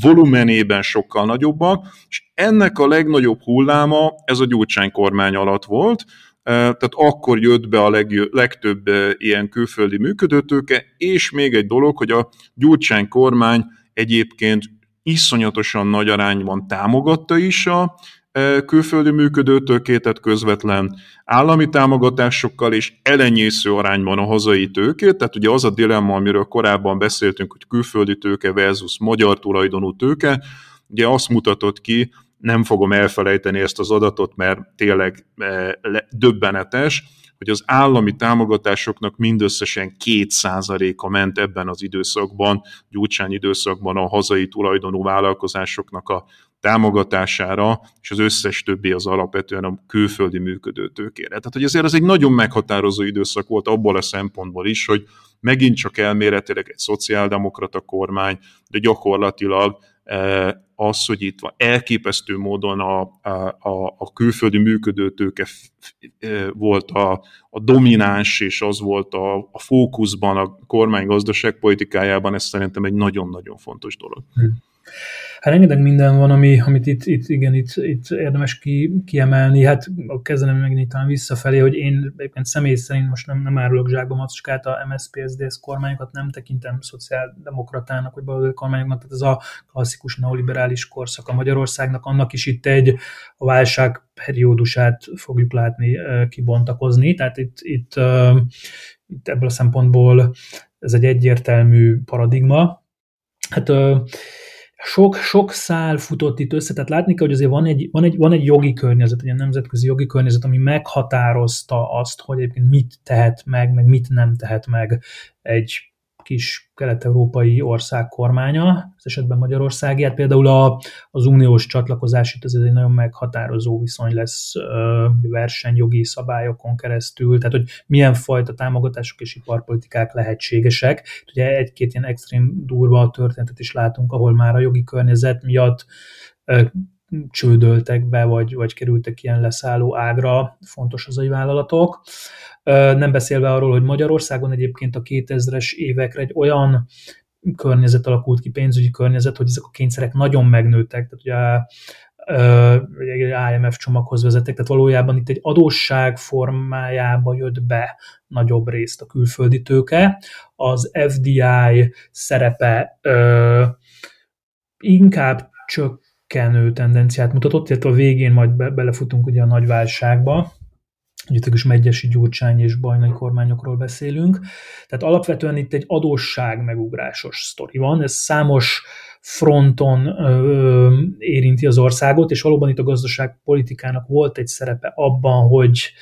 volumenében sokkal nagyobbak, és ennek a legnagyobb hulláma ez a Gyurcsány kormány alatt volt, tehát akkor jött be a legtöbb ilyen külföldi működőtőke, és még egy dolog, hogy a Gyurcsány kormány egyébként iszonyatosan nagy arányban támogatta is a külföldi működőtőkétet közvetlen állami támogatásokkal és elenyésző arányban a hazai tőkét, tehát ugye az a dilemma, amiről korábban beszéltünk, hogy külföldi tőke versus magyar tulajdonú tőke, ugye azt mutatott ki, nem fogom elfelejteni ezt az adatot, mert tényleg döbbenetes, hogy az állami támogatásoknak mindösszesen 2%-a ment ebben az időszakban, gyurcsány időszakban a hazai tulajdonú vállalkozásoknak a támogatására, és az összes többi az alapvetően a külföldi működő tőkére. Tehát, hogy ezért ez egy nagyon meghatározó időszak volt abból a szempontból is, hogy megint csak elméletileg egy szociáldemokrata kormány, de gyakorlatilag e, az, hogy itt van elképesztő módon a, a, a külföldi működőtőke e, volt a, a domináns, és az volt a, a fókuszban a kormány gazdaságpolitikájában, ez szerintem egy nagyon-nagyon fontos dolog. Hmm. Hát rengeteg minden van, ami, amit itt, itt, igen, itt, itt érdemes ki, kiemelni. Hát kezdenem megint talán visszafelé, hogy én egyébként személy szerint most nem, nem árulok zsákba macskát, a MSZP, SZDSZ kormányokat nem tekintem szociáldemokratának, vagy baloldali kormányoknak, tehát ez a klasszikus neoliberális korszak a Magyarországnak, annak is itt egy a válság periódusát fogjuk látni kibontakozni, tehát itt, itt, itt ebből a szempontból ez egy egyértelmű paradigma. Hát sok, sok szál futott itt össze, tehát látni kell, hogy azért van egy, van egy, van egy jogi környezet, egy nemzetközi jogi környezet, ami meghatározta azt, hogy egyébként mit tehet meg, meg mit nem tehet meg egy kis kelet-európai ország kormánya, az esetben Magyarország, hát például a, az uniós csatlakozás itt azért egy nagyon meghatározó viszony lesz versenyjogi szabályokon keresztül, tehát hogy milyen fajta támogatások és iparpolitikák lehetségesek. Ugye egy-két ilyen extrém durva történetet is látunk, ahol már a jogi környezet miatt csődöltek be, vagy, vagy kerültek ilyen leszálló ágra fontos hazai vállalatok. Nem beszélve arról, hogy Magyarországon egyébként a 2000-es évekre egy olyan környezet alakult ki, pénzügyi környezet, hogy ezek a kényszerek nagyon megnőttek, tehát ugye egy IMF csomaghoz vezettek, tehát valójában itt egy adósság formájába jött be nagyobb részt a külföldi tőke. Az FDI szerepe inkább csökkenő tendenciát mutatott, illetve a végén majd be, belefutunk ugye a nagy válságba, itt is Megyesi Gyurcsány és Bajnai kormányokról beszélünk. Tehát alapvetően itt egy adósság megugrásos sztori van, ez számos fronton ö, érinti az országot, és valóban itt a gazdaságpolitikának volt egy szerepe abban, hogy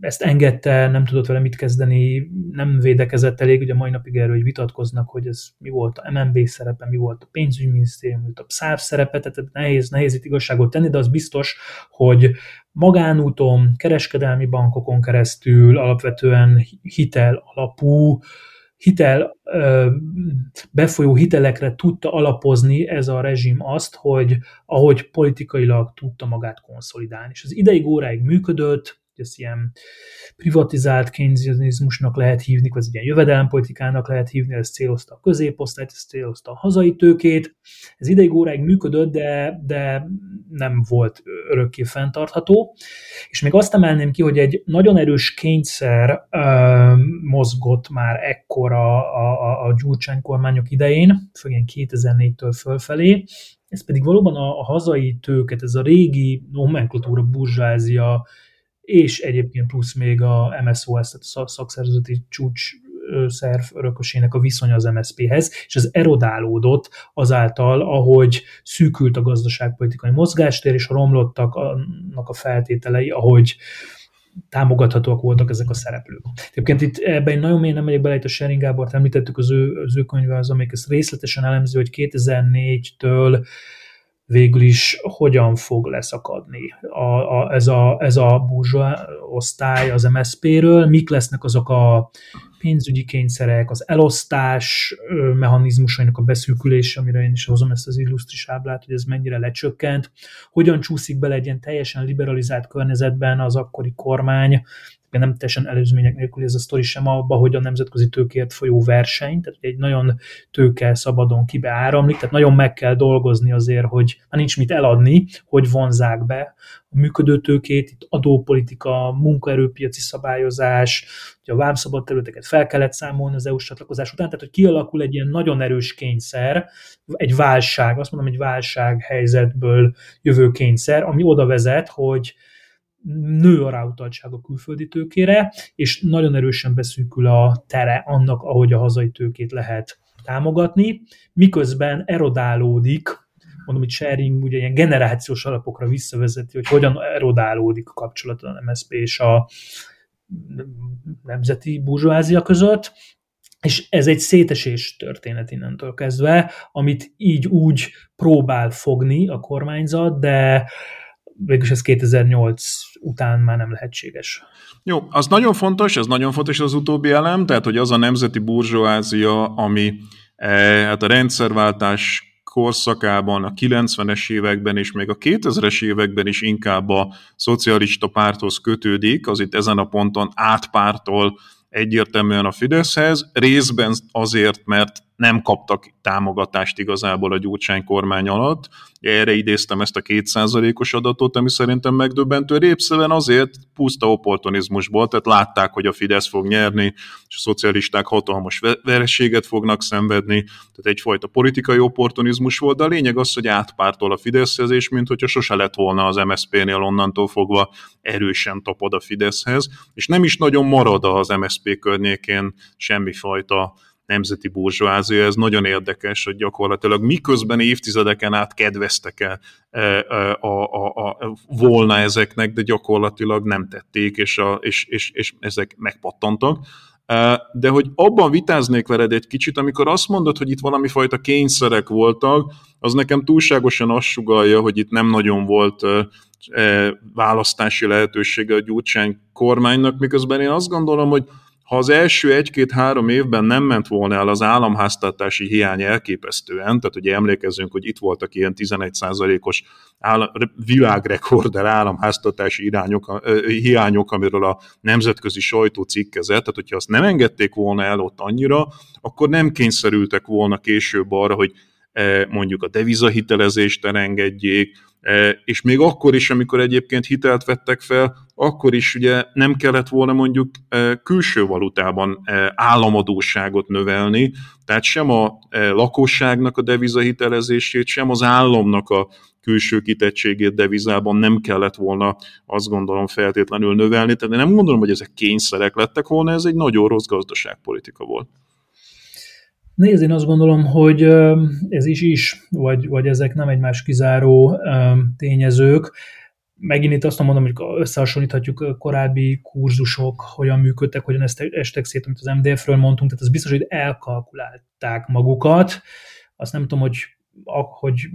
ezt engedte, nem tudott vele mit kezdeni, nem védekezett elég, ugye mai napig erről vitatkoznak, hogy ez mi volt a MNB szerepe, mi volt a pénzügyminisztérium, mi volt a PSZÁV szerepe, tehát nehéz, nehéz itt igazságot tenni, de az biztos, hogy magánúton, kereskedelmi bankokon keresztül, alapvetően hitel alapú, hitel, befolyó hitelekre tudta alapozni ez a rezsim azt, hogy ahogy politikailag tudta magát konszolidálni. És az ideig óráig működött, hogy ezt ilyen privatizált keynesianizmusnak lehet hívni, vagy ilyen jövedelempolitikának lehet hívni, ez célozta a középosztályt, ez célozta a hazai tőkét. Ez ideig óráig működött, de, de nem volt örökké fenntartható. És még azt emelném ki, hogy egy nagyon erős kényszer ö, mozgott már ekkor a, a, a Gyurcsány kormányok idején, főleg 2004-től fölfelé, ez pedig valóban a, a hazai tőket, ez a régi nomenklatúra burzsázia és egyébként plusz még a MSOS, tehát a szakszervezeti csúcs szerv örökösének a viszonya az MSZP-hez, és ez erodálódott azáltal, ahogy szűkült a gazdaságpolitikai mozgástér, és romlottak annak a feltételei, ahogy támogathatóak voltak ezek a szereplők. Egyébként itt ebben én nagyon mélyen nem megyek bele, itt a Sharing Gábort említettük az ő, az ő könyve, az, amelyik ezt részletesen elemzi, hogy 2004-től végül is hogyan fog leszakadni? A, a, ez, a, ez a burzsa osztály az MSZP-ről, mik lesznek azok a pénzügyi kényszerek, az elosztás mechanizmusainak a beszűkülése, amire én is hozom ezt az illusztris ábrát, hogy ez mennyire lecsökkent, hogyan csúszik bele egy ilyen teljesen liberalizált környezetben az akkori kormány, nem teljesen előzmények nélkül ez a sztori sem abba, hogy a nemzetközi tőkért folyó verseny, tehát egy nagyon tőke szabadon kibe áramlik, tehát nagyon meg kell dolgozni azért, hogy már nincs mit eladni, hogy vonzák be a működő tőkét, itt adópolitika, munkaerőpiaci szabályozás, hogy a vámszabad területeket fel kellett számolni az EU-s csatlakozás után, tehát hogy kialakul egy ilyen nagyon erős kényszer, egy válság, azt mondom, egy válság helyzetből jövő kényszer, ami oda vezet, hogy nő a ráutaltság a külföldi tőkére, és nagyon erősen beszűkül a tere annak, ahogy a hazai tőkét lehet támogatni, miközben erodálódik, mondom, hogy sharing ugye ilyen generációs alapokra visszavezeti, hogy hogyan erodálódik a kapcsolat a MSZP és a nemzeti burzsóázia között, és ez egy szétesés történet innentől kezdve, amit így úgy próbál fogni a kormányzat, de végülis ez 2008 után már nem lehetséges. Jó, az nagyon fontos, ez nagyon fontos az utóbbi elem, tehát hogy az a nemzeti burzsóázia, ami e, hát a rendszerváltás korszakában, a 90-es években és még a 2000-es években is inkább a szocialista párthoz kötődik, az itt ezen a ponton átpártol egyértelműen a Fideszhez, részben azért, mert nem kaptak támogatást igazából a Gyurcsány kormány alatt. Erre idéztem ezt a kétszázalékos adatot, ami szerintem megdöbbentő. Répszeben azért puszta opportunizmusból, tehát látták, hogy a Fidesz fog nyerni, és a szocialisták hatalmas vereséget fognak szenvedni, tehát egyfajta politikai opportunizmus volt, de a lényeg az, hogy átpártol a Fideszhez, és mint hogyha sose lett volna az MSZP-nél onnantól fogva erősen tapad a Fideszhez, és nem is nagyon marad az MSZP környékén semmifajta nemzeti burzsóázia, ez nagyon érdekes, hogy gyakorlatilag miközben évtizedeken át kedveztek e, e, a, a, a, volna ezeknek, de gyakorlatilag nem tették, és, a, és, és, és ezek megpattantak. E, de hogy abban vitáznék veled egy kicsit, amikor azt mondod, hogy itt valami fajta kényszerek voltak, az nekem túlságosan azt sugalja, hogy itt nem nagyon volt választási lehetősége a Gyurcsány kormánynak, miközben én azt gondolom, hogy ha az első egy-két-három évben nem ment volna el az államháztartási hiány elképesztően, tehát ugye emlékezzünk, hogy itt voltak ilyen 11%-os állam, világrekorder államháztartási irányok, hiányok, amiről a nemzetközi sajtó cikkezett, tehát hogyha azt nem engedték volna el ott annyira, akkor nem kényszerültek volna később arra, hogy mondjuk a devizahitelezést elengedjék, és még akkor is, amikor egyébként hitelt vettek fel, akkor is ugye nem kellett volna mondjuk külső valutában államadóságot növelni, tehát sem a lakosságnak a devizahitelezését, sem az államnak a külső kitettségét devizában nem kellett volna azt gondolom feltétlenül növelni, tehát nem gondolom, hogy ezek kényszerek lettek volna, ez egy nagyon rossz gazdaságpolitika volt. Nézd, én azt gondolom, hogy ez is is, vagy, vagy ezek nem egymás kizáró tényezők. Megint itt azt mondom, hogy összehasonlíthatjuk korábbi kurzusok, hogyan működtek, hogyan estek szét, amit az MDF-ről mondtunk, tehát az biztos, hogy elkalkulálták magukat. Azt nem tudom, hogy hogy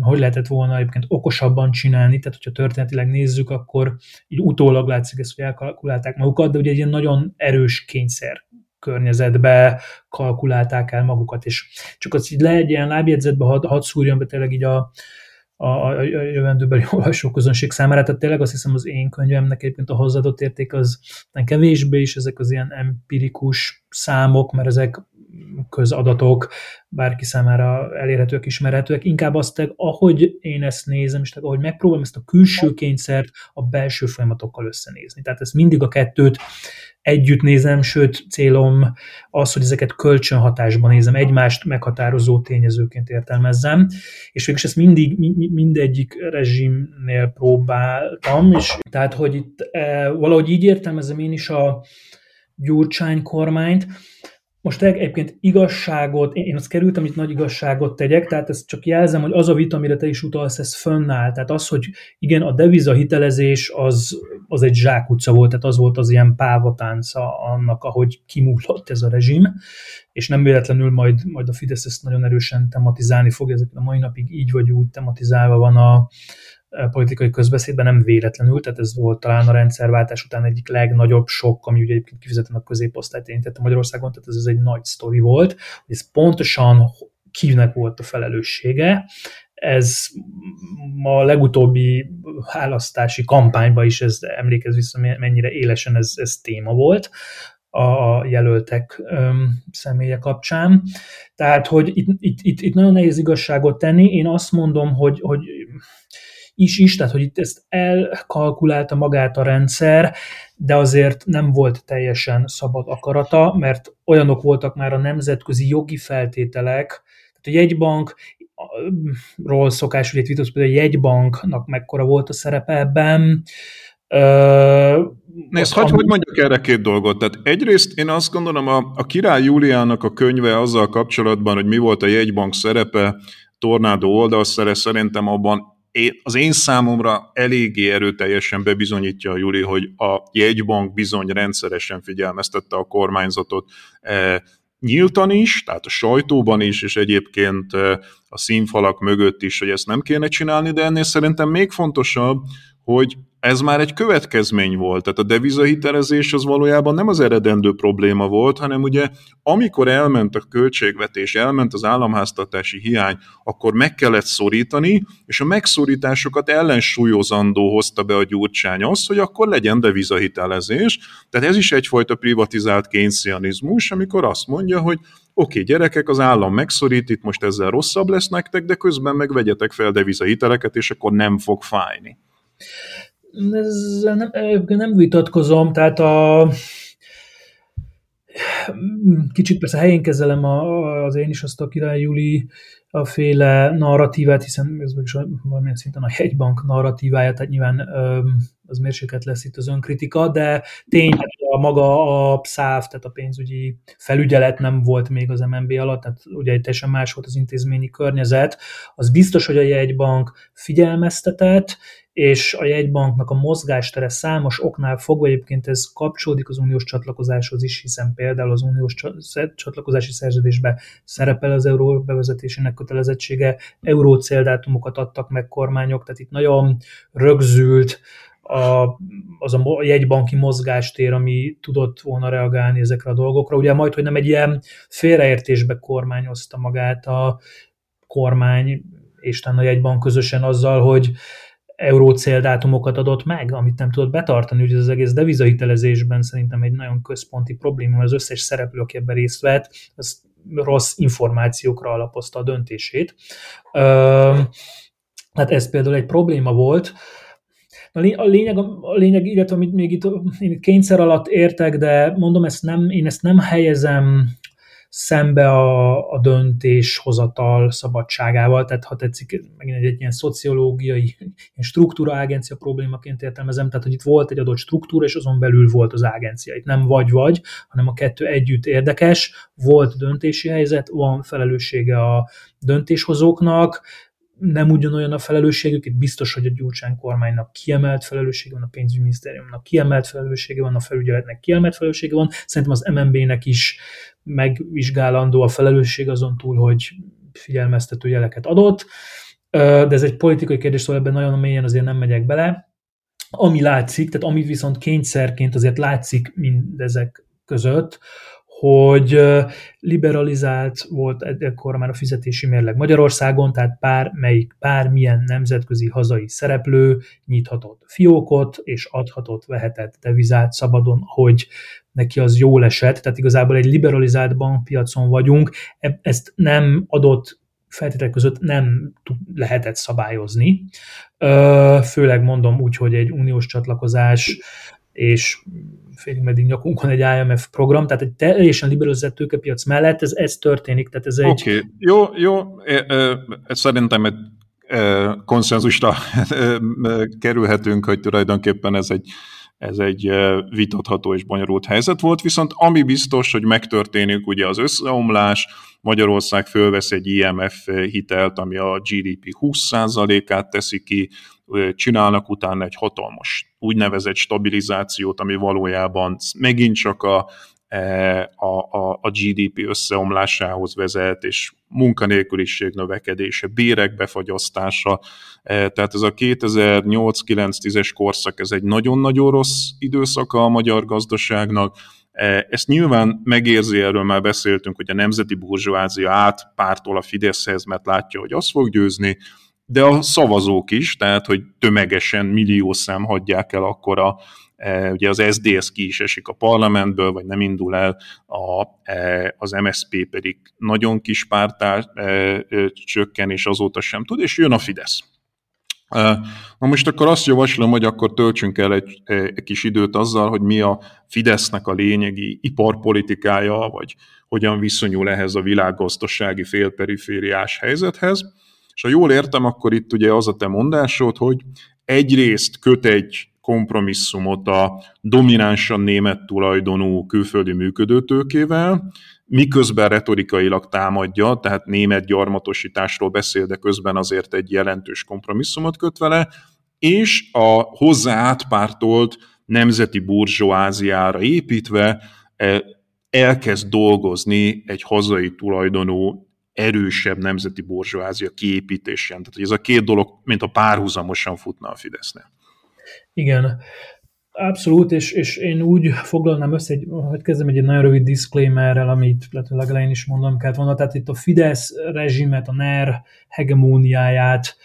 hogy lehetett volna egyébként okosabban csinálni, tehát hogyha történetileg nézzük, akkor így utólag látszik ezt, hogy elkalkulálták magukat, de ugye egy ilyen nagyon erős kényszer környezetbe kalkulálták el magukat, és csak az így le egy ilyen lábjegyzetbe hadd had szúrjon be tényleg így a, a, a jövendőbeli olvasóközönség számára, tehát tényleg azt hiszem az én könyvemnek egyébként a hozzáadott érték az kevésbé is, ezek az ilyen empirikus számok, mert ezek közadatok, bárki számára elérhetőek, ismerhetőek, inkább azt, ahogy én ezt nézem, és ahogy megpróbálom ezt a külső kényszert a belső folyamatokkal összenézni. Tehát ezt mindig a kettőt együtt nézem, sőt célom az, hogy ezeket kölcsönhatásban nézem, egymást meghatározó tényezőként értelmezzem, és végülis ezt mindig, mindegyik rezsimnél próbáltam, és tehát, hogy itt e, valahogy így értelmezem én is a Gyurcsány kormányt, most egyébként igazságot, én azt kerültem, itt nagy igazságot tegyek, tehát ezt csak jelzem, hogy az a vita, amire te is utalsz, ez fönnáll. Tehát az, hogy igen, a deviza hitelezés az, az egy zsákutca volt, tehát az volt az ilyen pávatánca annak, ahogy kimúlott ez a rezsim, és nem véletlenül majd, majd a Fidesz ezt nagyon erősen tematizálni fog, ezek a mai napig így vagy úgy tematizálva van a, politikai közbeszédben nem véletlenül, tehát ez volt talán a rendszerváltás után egyik legnagyobb sok, ami ugye egyébként kifizetően a középosztályt érintette Magyarországon, tehát ez, ez egy nagy sztori volt, hogy ez pontosan kinek volt a felelőssége, ez a legutóbbi választási kampányban is ez emlékez vissza, mennyire élesen ez, ez téma volt a jelöltek öm, személye kapcsán. Tehát, hogy itt, itt, itt, itt nagyon nehéz igazságot tenni. Én azt mondom, hogy, hogy is is, tehát hogy itt ezt elkalkulálta magát a rendszer, de azért nem volt teljesen szabad akarata, mert olyanok voltak már a nemzetközi jogi feltételek, tehát a jegybank ról szokás, hogy itt például a jegybanknak mekkora volt a szerepe ebben, Nézd, hogy, hogy mondjuk erre két dolgot. Tehát egyrészt én azt gondolom, a, a király Júliának a könyve azzal kapcsolatban, hogy mi volt a jegybank szerepe, tornádó oldalszere, szerintem abban az én számomra eléggé erőteljesen bebizonyítja a Juli, hogy a jegybank bizony rendszeresen figyelmeztette a kormányzatot. E, nyíltan is, tehát a sajtóban is, és egyébként e, a színfalak mögött is, hogy ezt nem kéne csinálni, de ennél szerintem még fontosabb, hogy ez már egy következmény volt. Tehát a devizahitelezés az valójában nem az eredendő probléma volt, hanem ugye amikor elment a költségvetés, elment az államháztartási hiány, akkor meg kellett szorítani, és a megszorításokat ellensúlyozandó hozta be a gyurcsány azt, hogy akkor legyen devizahitelezés. Tehát ez is egyfajta privatizált kényszianizmus, amikor azt mondja, hogy oké, okay, gyerekek, az állam megszorít, itt most ezzel rosszabb lesz nektek, de közben meg vegyetek fel devizahiteleket, és akkor nem fog fájni. Ezzel nem, nem vitatkozom, tehát a, kicsit persze helyén kezelem a, az én is azt a Király Júli a féle narratívát, hiszen ez is valamilyen szinten a hegybank narratívája, tehát nyilván az mérséket lesz itt az önkritika, de tény, hogy a maga a PSZÁV, tehát a pénzügyi felügyelet nem volt még az MNB alatt, tehát ugye egy teljesen más volt az intézményi környezet. Az biztos, hogy a jegybank figyelmeztetett, és a jegybanknak a mozgástere számos oknál fogva egyébként ez kapcsolódik az uniós csatlakozáshoz is, hiszen például az uniós csatlakozási szerződésben szerepel az euró bevezetésének kötelezettsége, euró céldátumokat adtak meg kormányok, tehát itt nagyon rögzült a, az a jegybanki mozgástér, ami tudott volna reagálni ezekre a dolgokra. Ugye majd, hogy nem egy ilyen félreértésbe kormányozta magát a kormány és a jegybank közösen azzal, hogy euró céldátumokat adott meg, amit nem tudott betartani, úgyhogy az egész devizahitelezésben szerintem egy nagyon központi probléma, az összes szereplő, aki ebben részt vett, az rossz információkra alapozta a döntését. Hát ez például egy probléma volt. A lényeg, a lényeg illetve amit még itt, én itt kényszer alatt értek, de mondom, ezt nem, én ezt nem helyezem szembe a, a döntéshozatal szabadságával, tehát ha tetszik, megint egy, egy ilyen szociológiai, struktúra agencia problémaként értelmezem, tehát hogy itt volt egy adott struktúra, és azon belül volt az agencia. Itt nem vagy-vagy, hanem a kettő együtt érdekes, volt döntési helyzet, van felelőssége a döntéshozóknak, nem ugyanolyan a felelősségük, itt biztos, hogy a Gyurcsány kormánynak kiemelt felelőssége van, a pénzügyminisztériumnak kiemelt felelőssége van, a felügyeletnek kiemelt felelőssége van, szerintem az MNB-nek is megvizsgálandó a felelősség azon túl, hogy figyelmeztető jeleket adott, de ez egy politikai kérdés, szóval ebben nagyon mélyen azért nem megyek bele. Ami látszik, tehát ami viszont kényszerként azért látszik mindezek között, hogy liberalizált volt ekkor már a fizetési mérleg Magyarországon, tehát pár, melyik, bármilyen nemzetközi hazai szereplő nyithatott fiókot, és adhatott, vehetett devizát szabadon, hogy neki az jól esett, tehát igazából egy liberalizált bankpiacon vagyunk, e, ezt nem adott feltételek között nem lehetett szabályozni. Főleg mondom úgy, hogy egy uniós csatlakozás és félig meddig nyakunkon egy IMF program, tehát egy teljesen liberalizált tőkepiac mellett ez, ez történik. Tehát ez egy... Jó, jó, szerintem egy konszenzusra kerülhetünk, hogy tulajdonképpen ez egy ez egy vitatható és bonyolult helyzet volt, viszont ami biztos, hogy megtörténik ugye az összeomlás, Magyarország fölvesz egy IMF hitelt, ami a GDP 20%-át teszi ki, csinálnak utána egy hatalmas úgynevezett stabilizációt, ami valójában megint csak a, e, a, a, a GDP összeomlásához vezet, és munkanélküliség növekedése, bérek befagyasztása, e, tehát ez a 2008-9-10-es korszak, ez egy nagyon-nagyon rossz időszaka a magyar gazdaságnak, e, ezt nyilván megérzi, erről már beszéltünk, hogy a nemzeti burzsóázia átpártol a Fideszhez, mert látja, hogy az fog győzni, de a szavazók is, tehát hogy tömegesen millió szem hagyják el akkor a, e, ugye az SDS ki is esik a parlamentből, vagy nem indul el, a, e, az MSP pedig nagyon kis pártá e, csökken, és azóta sem tud, és jön a Fidesz. Na most akkor azt javaslom, hogy akkor töltsünk el egy, egy kis időt azzal, hogy mi a Fidesznek a lényegi iparpolitikája, vagy hogyan viszonyul ehhez a világgazdasági félperifériás helyzethez. És ha jól értem, akkor itt ugye az a te mondásod, hogy egyrészt köt egy kompromisszumot a dominánsan német tulajdonú külföldi működőtőkével, miközben retorikailag támadja, tehát német gyarmatosításról beszél, de közben azért egy jelentős kompromisszumot köt vele, és a hozzá átpártolt nemzeti burzsóáziára építve eh, elkezd dolgozni egy hazai tulajdonú erősebb nemzeti borzsóázia kiépítésén. Tehát hogy ez a két dolog, mint a párhuzamosan futna a Fidesznél. Igen, Abszolút, és, és én úgy foglalnám össze, egy, hogy kezdem egy nagyon rövid disclaimerrel, amit lehet, hogy legelején is mondom kellett volna. Tehát itt a Fidesz rezsimet, a NER hegemóniáját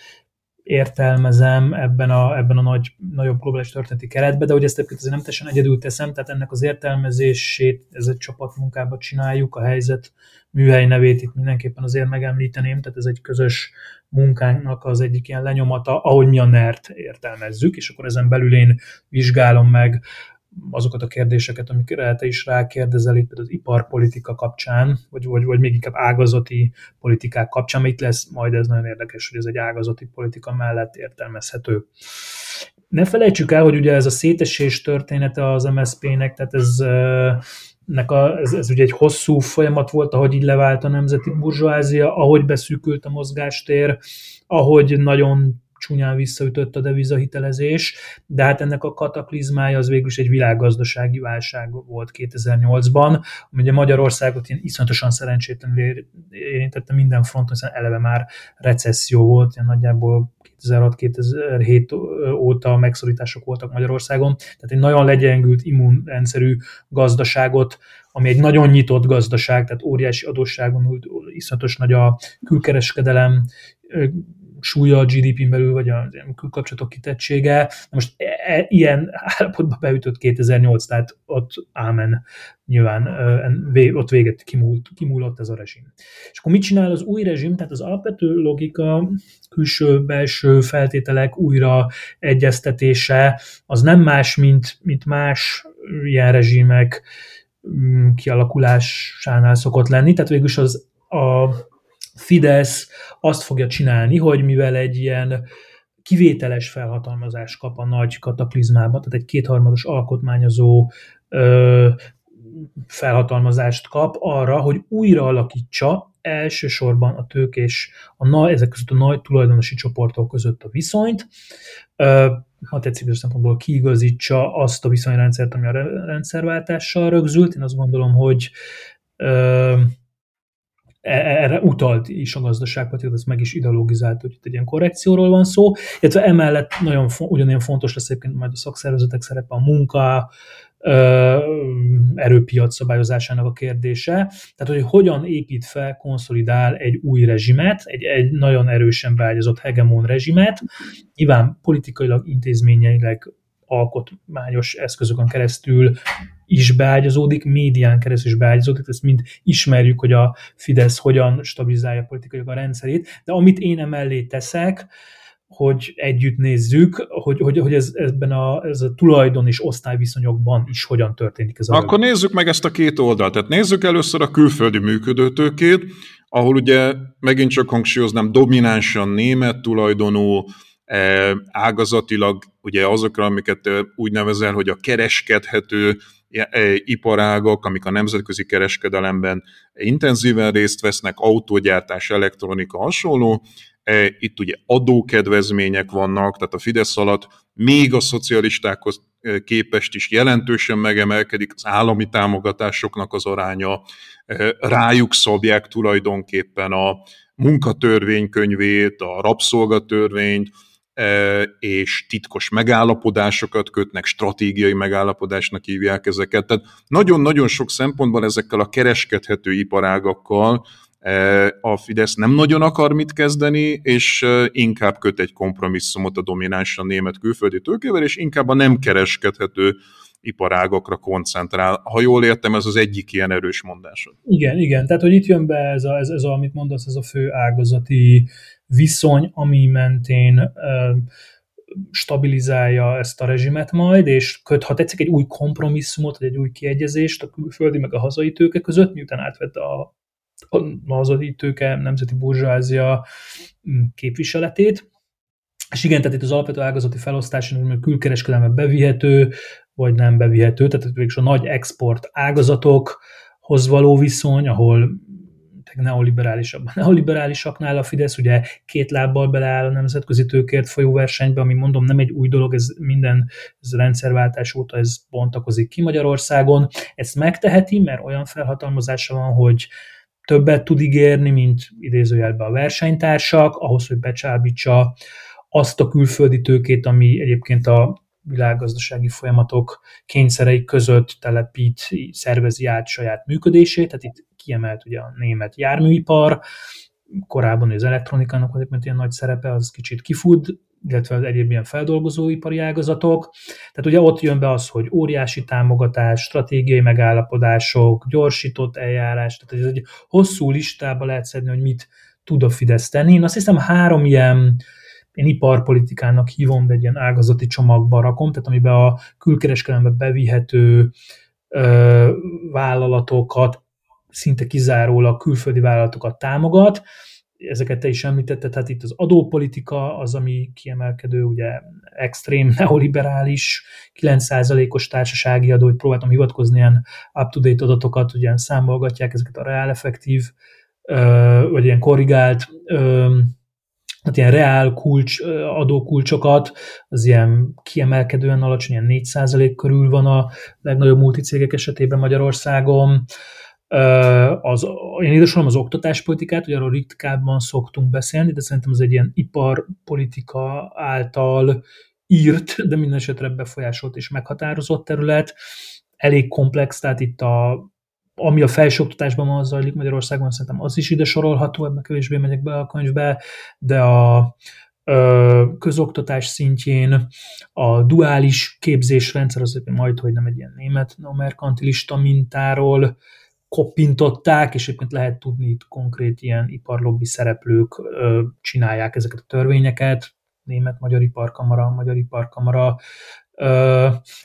értelmezem ebben a, ebben a nagy, nagyobb globális történeti keretben, de hogy ezt egyébként azért nem teljesen egyedül teszem, tehát ennek az értelmezését ez egy csapatmunkában csináljuk, a helyzet műhely nevét itt mindenképpen azért megemlíteném, tehát ez egy közös munkánknak az egyik ilyen lenyomata, ahogy mi a NERT értelmezzük, és akkor ezen belül én vizsgálom meg azokat a kérdéseket, amikre te is rákérdezel itt az iparpolitika kapcsán, vagy, vagy, vagy még inkább ágazati politikák kapcsán, itt lesz majd ez nagyon érdekes, hogy ez egy ágazati politika mellett értelmezhető. Ne felejtsük el, hogy ugye ez a szétesés története az MSZP-nek, tehát ez, nek a, ez, ez ugye egy hosszú folyamat volt, ahogy így levált a nemzeti burzsóázia, ahogy beszűkült a mozgástér, ahogy nagyon csúnyán visszaütött a devizahitelezés, de hát ennek a kataklizmája az végül is egy világgazdasági válság volt 2008-ban, ami ugye Magyarországot ilyen iszonyatosan szerencsétlenül érintette minden fronton, hiszen eleve már recesszió volt, ilyen nagyjából 2006-2007 óta megszorítások voltak Magyarországon, tehát egy nagyon legyengült immunrendszerű gazdaságot, ami egy nagyon nyitott gazdaság, tehát óriási adósságon, iszonyatos nagy a külkereskedelem, súlya a GDP-n belül, vagy a külkapcsolatok kitettsége. Most e, e, ilyen állapotba beütött 2008, tehát ott ámen nyilván e, ott véget kimúlt, kimúlott ez a rezsim. És akkor mit csinál az új rezsim? Tehát az alapvető logika, külső-belső feltételek újra egyeztetése, az nem más, mint, mint más ilyen rezsimek mm, kialakulásánál szokott lenni. Tehát végülis az a Fidesz azt fogja csinálni, hogy mivel egy ilyen kivételes felhatalmazást kap a nagy kataklizmába, tehát egy kétharmados alkotmányozó ö, felhatalmazást kap arra, hogy újra alakítsa elsősorban a tőkés, a nagy, ezek között a nagy tulajdonosi csoportok között a viszonyt, ö, ha tetszik, a szempontból kiigazítsa azt a viszonyrendszert, ami a rendszerváltással rögzült. Én azt gondolom, hogy ö, erre utalt is a gazdaságpolitika, ez meg is ideologizált, hogy itt egy ilyen korrekcióról van szó, illetve emellett nagyon ugyanilyen fontos lesz egyébként majd a szakszervezetek szerepe, a munka, erőpiac szabályozásának a kérdése. Tehát, hogy hogyan épít fel, konszolidál egy új rezsimet, egy, egy nagyon erősen beágyazott hegemon rezsimet, nyilván politikailag, intézményeileg alkotmányos eszközökön keresztül is beágyazódik, médián keresztül is beágyazódik, ezt mind ismerjük, hogy a Fidesz hogyan stabilizálja politikailag a rendszerét, de amit én emellé teszek, hogy együtt nézzük, hogy, hogy, hogy ez, ebben a, ez a tulajdon és osztályviszonyokban is hogyan történik ez a Akkor rövid. nézzük meg ezt a két oldalt. Tehát nézzük először a külföldi működőtőkét, ahol ugye megint csak hangsúlyoznám dominánsan német tulajdonú, ágazatilag ugye azokra, amiket úgy nevezel, hogy a kereskedhető iparágok, amik a nemzetközi kereskedelemben intenzíven részt vesznek, autógyártás, elektronika, hasonló. Itt ugye adókedvezmények vannak, tehát a Fidesz alatt még a szocialistákhoz képest is jelentősen megemelkedik az állami támogatásoknak az aránya, rájuk szabják tulajdonképpen a munkatörvénykönyvét, a rabszolgatörvényt, és titkos megállapodásokat kötnek, stratégiai megállapodásnak hívják ezeket. Tehát nagyon-nagyon sok szempontból ezekkel a kereskedhető iparágakkal a Fidesz nem nagyon akar mit kezdeni, és inkább köt egy kompromisszumot a dominánsan német külföldi tőkével, és inkább a nem kereskedhető iparágokra koncentrál. Ha jól értem, ez az egyik ilyen erős mondásod. Igen, igen. Tehát, hogy itt jön be ez, a, ez, ez a, amit mondasz, ez a fő ágazati viszony, ami mentén stabilizálja ezt a rezsimet majd, és köt, ha tetszik, egy új kompromisszumot, vagy egy új kiegyezést a külföldi meg a hazai tőke között, miután átvette a, a hazai tőke, nemzeti burzsázia mm, képviseletét. És igen, tehát itt az alapvető ágazati felosztás, hogy külkereskedelme bevihető, vagy nem bevihető, tehát végül a nagy export ágazatokhoz való viszony, ahol neoliberálisabb. A neoliberálisaknál a Fidesz ugye két lábbal beleáll a nemzetközi tőkért folyó versenybe, ami mondom nem egy új dolog, ez minden ez rendszerváltás óta ez bontakozik ki Magyarországon. Ezt megteheti, mert olyan felhatalmazása van, hogy többet tud ígérni, mint idézőjelben a versenytársak, ahhoz, hogy becsábítsa azt a külföldi tőkét, ami egyébként a világgazdasági folyamatok kényszerei között telepít, szervezi át saját működését, tehát itt kiemelt ugye a német járműipar, korábban az elektronikának volt ilyen nagy szerepe, az kicsit kifut, illetve az egyéb ilyen feldolgozóipari ágazatok. Tehát ugye ott jön be az, hogy óriási támogatás, stratégiai megállapodások, gyorsított eljárás, tehát ez egy hosszú listába lehet szedni, hogy mit tud a Fidesz tenni. Én azt hiszem három ilyen én iparpolitikának hívom, de egy ilyen ágazati csomagba rakom, tehát amiben a külkereskedelembe bevihető ö, vállalatokat szinte kizárólag külföldi vállalatokat támogat, ezeket te is említetted, tehát itt az adópolitika az, ami kiemelkedő, ugye extrém neoliberális, 9%-os társasági adó, hogy próbáltam hivatkozni ilyen up-to-date adatokat, ugye számolgatják ezeket a reál effektív, vagy ilyen korrigált hát ilyen reál kulcs, adókulcsokat, az ilyen kiemelkedően alacsony, ilyen 4% körül van a legnagyobb multicégek esetében Magyarországon. Az, én ide az oktatáspolitikát, hogy arról ritkábban szoktunk beszélni, de szerintem az egy ilyen iparpolitika által írt, de minden esetre befolyásolt és meghatározott terület. Elég komplex, tehát itt a ami a felsőoktatásban van zajlik Magyarországon, szerintem az is ide sorolható, ebben kevésbé megyek be a könyvbe, de a közoktatás szintjén a duális képzésrendszer, az majd, hogy nem egy ilyen német merkantilista mintáról koppintották, és egyébként lehet tudni itt konkrét ilyen iparlobbi szereplők csinálják ezeket a törvényeket, német-magyar iparkamara, magyar iparkamara,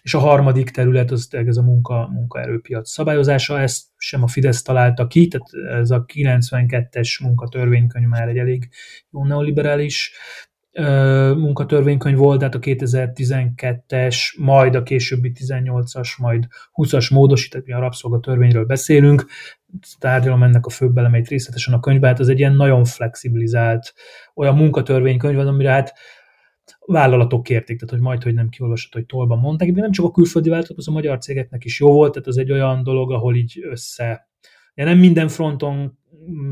és a harmadik terület az ez a munka, munkaerőpiac szabályozása, ezt sem a Fidesz találta ki, tehát ez a 92-es munkatörvénykönyv már egy elég jó neoliberális munkatörvénykönyv volt, tehát a 2012-es, majd a későbbi 18-as, majd 20-as módosított, mi a rabszolgatörvényről beszélünk, tárgyalom ennek a főbb elemeit részletesen a könyvben, hát ez egy ilyen nagyon flexibilizált olyan munkatörvénykönyv, amire hát vállalatok kérték, tehát hogy majd, hogy nem kiolvasott, hogy tolban mondták, de nem csak a külföldi vállalatok, az a magyar cégeknek is jó volt, tehát az egy olyan dolog, ahol így össze, de nem minden fronton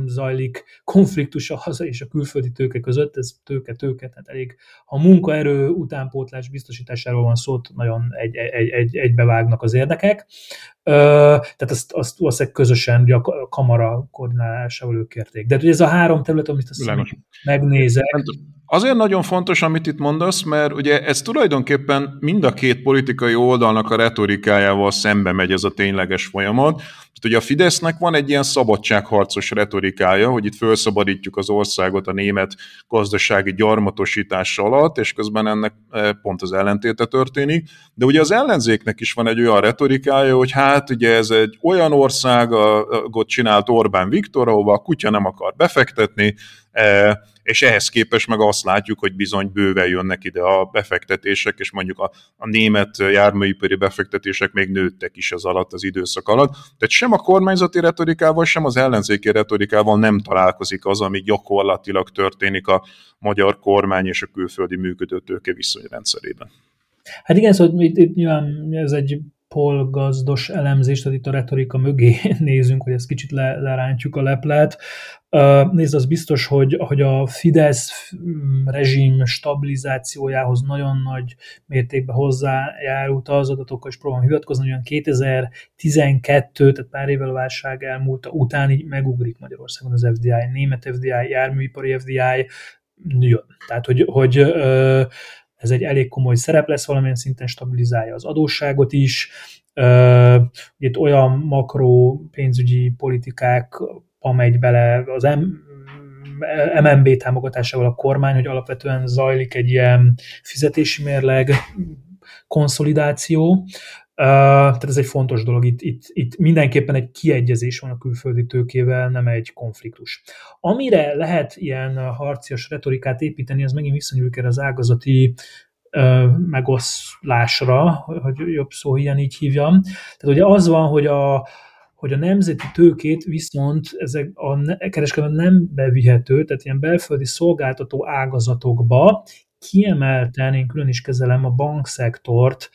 zajlik konfliktus a haza és a külföldi tőke között, ez tőke-tőke, tehát elég, ha munkaerő utánpótlás biztosításáról van szó, nagyon egy, egy, egy, egybevágnak az érdekek. Tehát azt, azt valószínűleg közösen a kamara koordinálásával ők kérték. De ez a három terület, amit azt megnézek. Azért nagyon fontos, amit itt mondasz, mert ugye ez tulajdonképpen mind a két politikai oldalnak a retorikájával szembe megy ez a tényleges folyamat. Tehát ugye a Fidesznek van egy ilyen szabadságharcos retorikája, hogy itt felszabadítjuk az országot a német gazdasági gyarmatosítás alatt, és közben ennek e, pont az ellentéte történik. De ugye az ellenzéknek is van egy olyan retorikája, hogy hát ugye ez egy olyan országot csinált Orbán Viktor, ahova a kutya nem akar befektetni, és ehhez képest meg azt látjuk, hogy bizony bőven jönnek ide a befektetések, és mondjuk a, a német járműipari befektetések még nőttek is az alatt, az időszak alatt. Tehát sem a kormányzati retorikával, sem az ellenzéki retorikával nem találkozik az, ami gyakorlatilag történik a magyar kormány és a külföldi működőtőke viszonyrendszerében. Hát igen, szóval itt, itt nyilván ez egy polgazdos elemzés, tehát itt a retorika mögé nézünk, hogy ezt kicsit le, lerántjuk a leplet. Nézd, az biztos, hogy, hogy a Fidesz mm, rezsim stabilizációjához nagyon nagy mértékben hozzájárult az adatokkal, és próbálom hivatkozni, hogy 2012, tehát pár évvel a válság elmúlta után így megugrik Magyarországon az FDI, német FDI, járműipari FDI, jön. Tehát, hogy, hogy ez egy elég komoly szerep lesz, valamilyen szinten stabilizálja az adósságot is. Itt olyan makro pénzügyi politikák megy bele az MNB támogatásával a kormány, hogy alapvetően zajlik egy ilyen fizetési mérleg konszolidáció, tehát ez egy fontos dolog, itt, itt, itt mindenképpen egy kiegyezés van a külföldi tőkével, nem egy konfliktus. Amire lehet ilyen harcias retorikát építeni, az megint visszanyúlik erre az ágazati megoszlásra, hogy jobb szó ilyen így hívjam. Tehát ugye az van, hogy a, hogy a nemzeti tőkét viszont ezek a kereskedelem nem bevihető, tehát ilyen belföldi szolgáltató ágazatokba kiemelten, én külön is kezelem a bankszektort,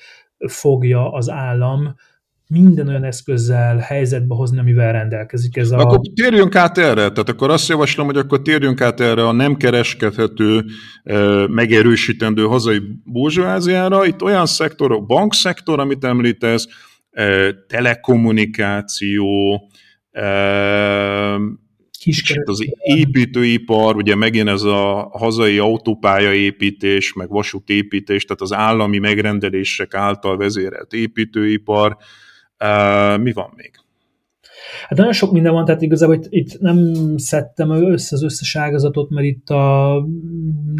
fogja az állam minden olyan eszközzel helyzetbe hozni, amivel rendelkezik. Ez a... Akkor térjünk át erre, tehát akkor azt javaslom, hogy akkor térjünk át erre a nem kereskedhető, megerősítendő hazai burzsóáziára. Itt olyan szektorok, bankszektor, amit említesz, telekommunikáció, Kicsit az építőipar, ugye megint ez a hazai autópályaépítés, meg vasútépítés, tehát az állami megrendelések által vezérelt építőipar. Mi van még? Hát nagyon sok minden van, tehát igazából itt, itt nem szedtem össze az összes ágazatot, mert itt a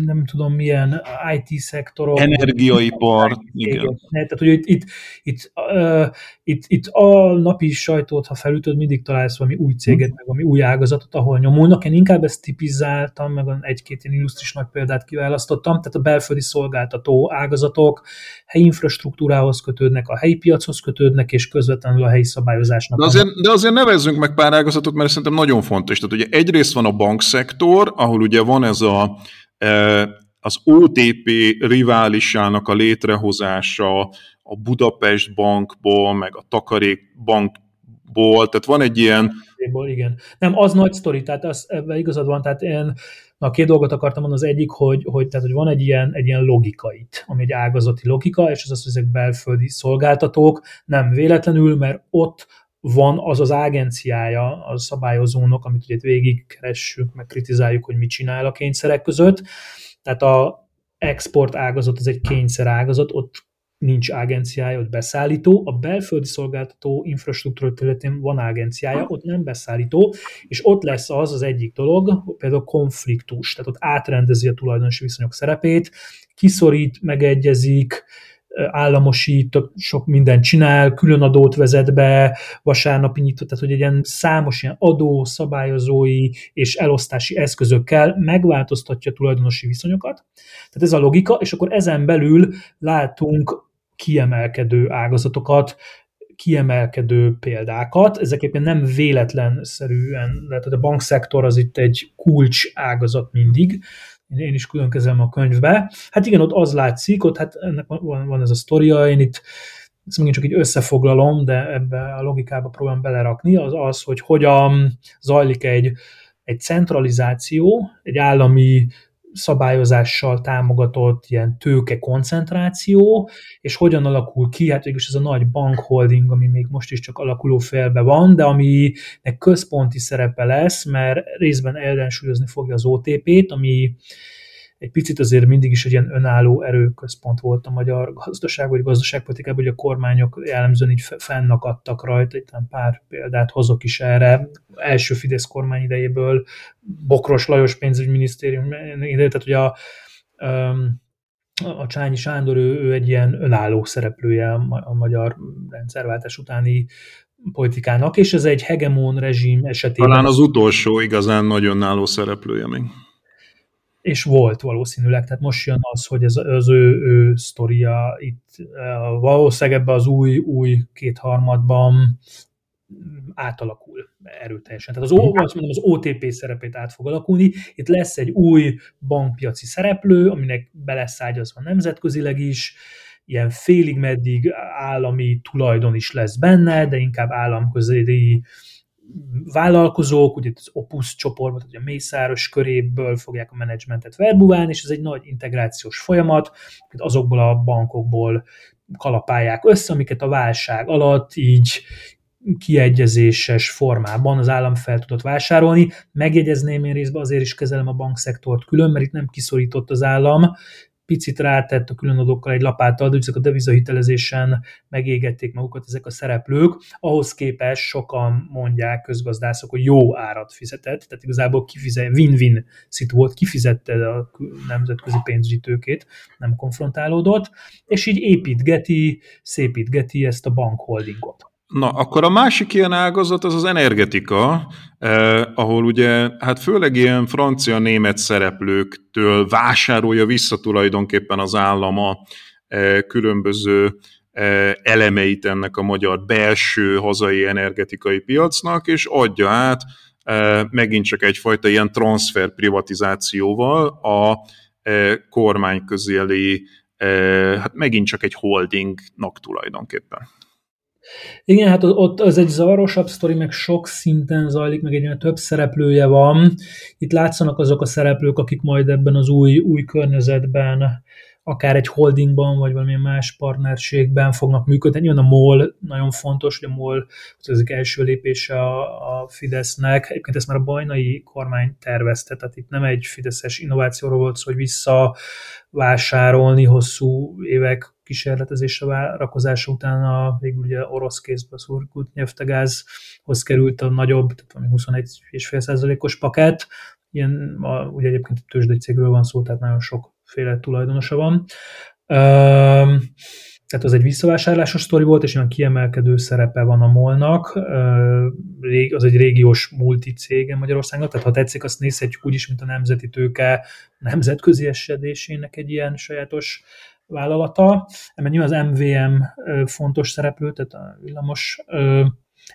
nem tudom milyen IT szektorok. Energiaipar, igen. Tehát, hogy itt, itt, itt, uh, itt, itt a napi sajtót, ha felütöd, mindig találsz valami új céget, meg valami új ágazatot, ahol nyomulnak. Én inkább ezt tipizáltam, meg egy-két ilyen illusztris nagy példát kiválasztottam, tehát a belföldi szolgáltató ágazatok helyi infrastruktúrához kötődnek, a helyi piachoz kötődnek, és közvetlenül a helyi szabályozásnak. De azért, de azért nevezzünk meg pár ágazatot, mert szerintem nagyon fontos. Tehát ugye egyrészt van a bankszektor, ahol ugye van ez a e, az OTP riválisának a létrehozása a Budapest bankból, meg a Takarék bankból, tehát van egy ilyen... Igen. Nem, az nagy sztori, tehát az, ebben igazad van, tehát én Na, két dolgot akartam mondani, az egyik, hogy, hogy, tehát, hogy van egy ilyen, egy ilyen logika itt, ami egy ágazati logika, és az az, hogy ezek belföldi szolgáltatók, nem véletlenül, mert ott van az az agenciája a szabályozónak, amit ugye végigkeressük, meg kritizáljuk, hogy mit csinál a kényszerek között. Tehát a export ágazat az egy kényszer ágazat, ott nincs agenciája, ott beszállító, a belföldi szolgáltató infrastruktúra területén van agenciája, ott nem beszállító, és ott lesz az az egyik dolog, például konfliktus, tehát ott átrendezi a tulajdonosi viszonyok szerepét, kiszorít, megegyezik, államosít, sok mindent csinál, külön adót vezet be, vasárnapi nyitott, tehát hogy egy ilyen számos ilyen adó, szabályozói és elosztási eszközökkel megváltoztatja tulajdonosi viszonyokat. Tehát ez a logika, és akkor ezen belül látunk kiemelkedő ágazatokat, kiemelkedő példákat. Ezek éppen nem véletlenszerűen, hogy a bankszektor az itt egy kulcs ágazat mindig, én is külön kezelem a könyvbe. Hát igen, ott az látszik, ott hát ennek van, van ez a sztoria, én itt ezt megint csak így összefoglalom, de ebbe a logikába próbálom belerakni, az az, hogy hogyan zajlik egy, egy centralizáció, egy állami szabályozással támogatott ilyen tőke koncentráció, és hogyan alakul ki, hát végülis ez a nagy bankholding, ami még most is csak alakuló félbe van, de aminek központi szerepe lesz, mert részben ellensúlyozni fogja az OTP-t, ami egy picit azért mindig is egy ilyen önálló erőközpont volt a magyar gazdaság, vagy gazdaságpolitikában, hogy a kormányok jellemzően így fennakadtak rajta, itt pár példát hozok is erre. Első Fidesz kormány idejéből Bokros Lajos pénzügyminisztérium tehát ugye a, a Csányi Sándor, ő, ő egy ilyen önálló szereplője a magyar rendszerváltás utáni politikának, és ez egy hegemon rezsim esetében... Talán az utolsó igazán nagyon önálló szereplője még és volt valószínűleg, tehát most jön az, hogy ez az ő, ő sztoria itt valószínűleg ebbe az új, új kétharmadban átalakul erőteljesen. Tehát az, azt mondom, az OTP szerepét át fog alakulni. Itt lesz egy új bankpiaci szereplő, aminek be lesz ágyazva nemzetközileg is, ilyen félig meddig állami tulajdon is lesz benne, de inkább államközeli vállalkozók, ugye az Opus csoportban, ugye a Mészáros köréből fogják a menedzsmentet verbuválni, és ez egy nagy integrációs folyamat, azokból a bankokból kalapálják össze, amiket a válság alatt így kiegyezéses formában az állam fel tudott vásárolni. Megjegyezném én részben azért is kezelem a bankszektort külön, mert itt nem kiszorított az állam, picit rátett a különadókkal egy lapáttal, de ezek a devizahitelezésen megégették magukat ezek a szereplők. Ahhoz képest sokan mondják közgazdászok, hogy jó árat fizetett, tehát igazából kifizet, win-win szitu volt, kifizette a nemzetközi pénzügyi tőkét, nem konfrontálódott, és így építgeti, szépítgeti ezt a bankholdingot. Na, akkor a másik ilyen ágazat az az energetika, eh, ahol ugye, hát főleg ilyen francia-német szereplőktől vásárolja vissza tulajdonképpen az állama eh, különböző eh, elemeit ennek a magyar belső hazai energetikai piacnak, és adja át eh, megint csak egyfajta ilyen transfer privatizációval a eh, kormány közeli, eh, hát megint csak egy holdingnak tulajdonképpen. Igen, hát ott az egy zavarosabb sztori, meg sok szinten zajlik, meg egy olyan több szereplője van. Itt látszanak azok a szereplők, akik majd ebben az új, új környezetben akár egy holdingban, vagy valamilyen más partnerségben fognak működni. Nyilván a MOL nagyon fontos, hogy a MOL az első lépése a, a Fidesznek. Egyébként ezt már a bajnai kormány tervezte, tehát itt nem egy fideszes innovációról volt szó, hogy visszavásárolni hosszú évek kísérletezésre rakozása után a végül ugye orosz kézbe szurkult nyelvtegázhoz került a nagyobb, tehát 21,5%-os paket, ilyen, a, ugye egyébként tőzsdei cégről van szó, tehát nagyon sokféle tulajdonosa van. tehát az egy visszavásárlásos sztori volt, és olyan kiemelkedő szerepe van a molnak. Az egy régiós multicége Magyarországnak, tehát ha tetszik, azt nézhetjük úgy is, mint a nemzeti tőke nemzetközi esedésének egy ilyen sajátos vállalata. Ebben nyilván az MVM fontos szereplő, tehát a villamos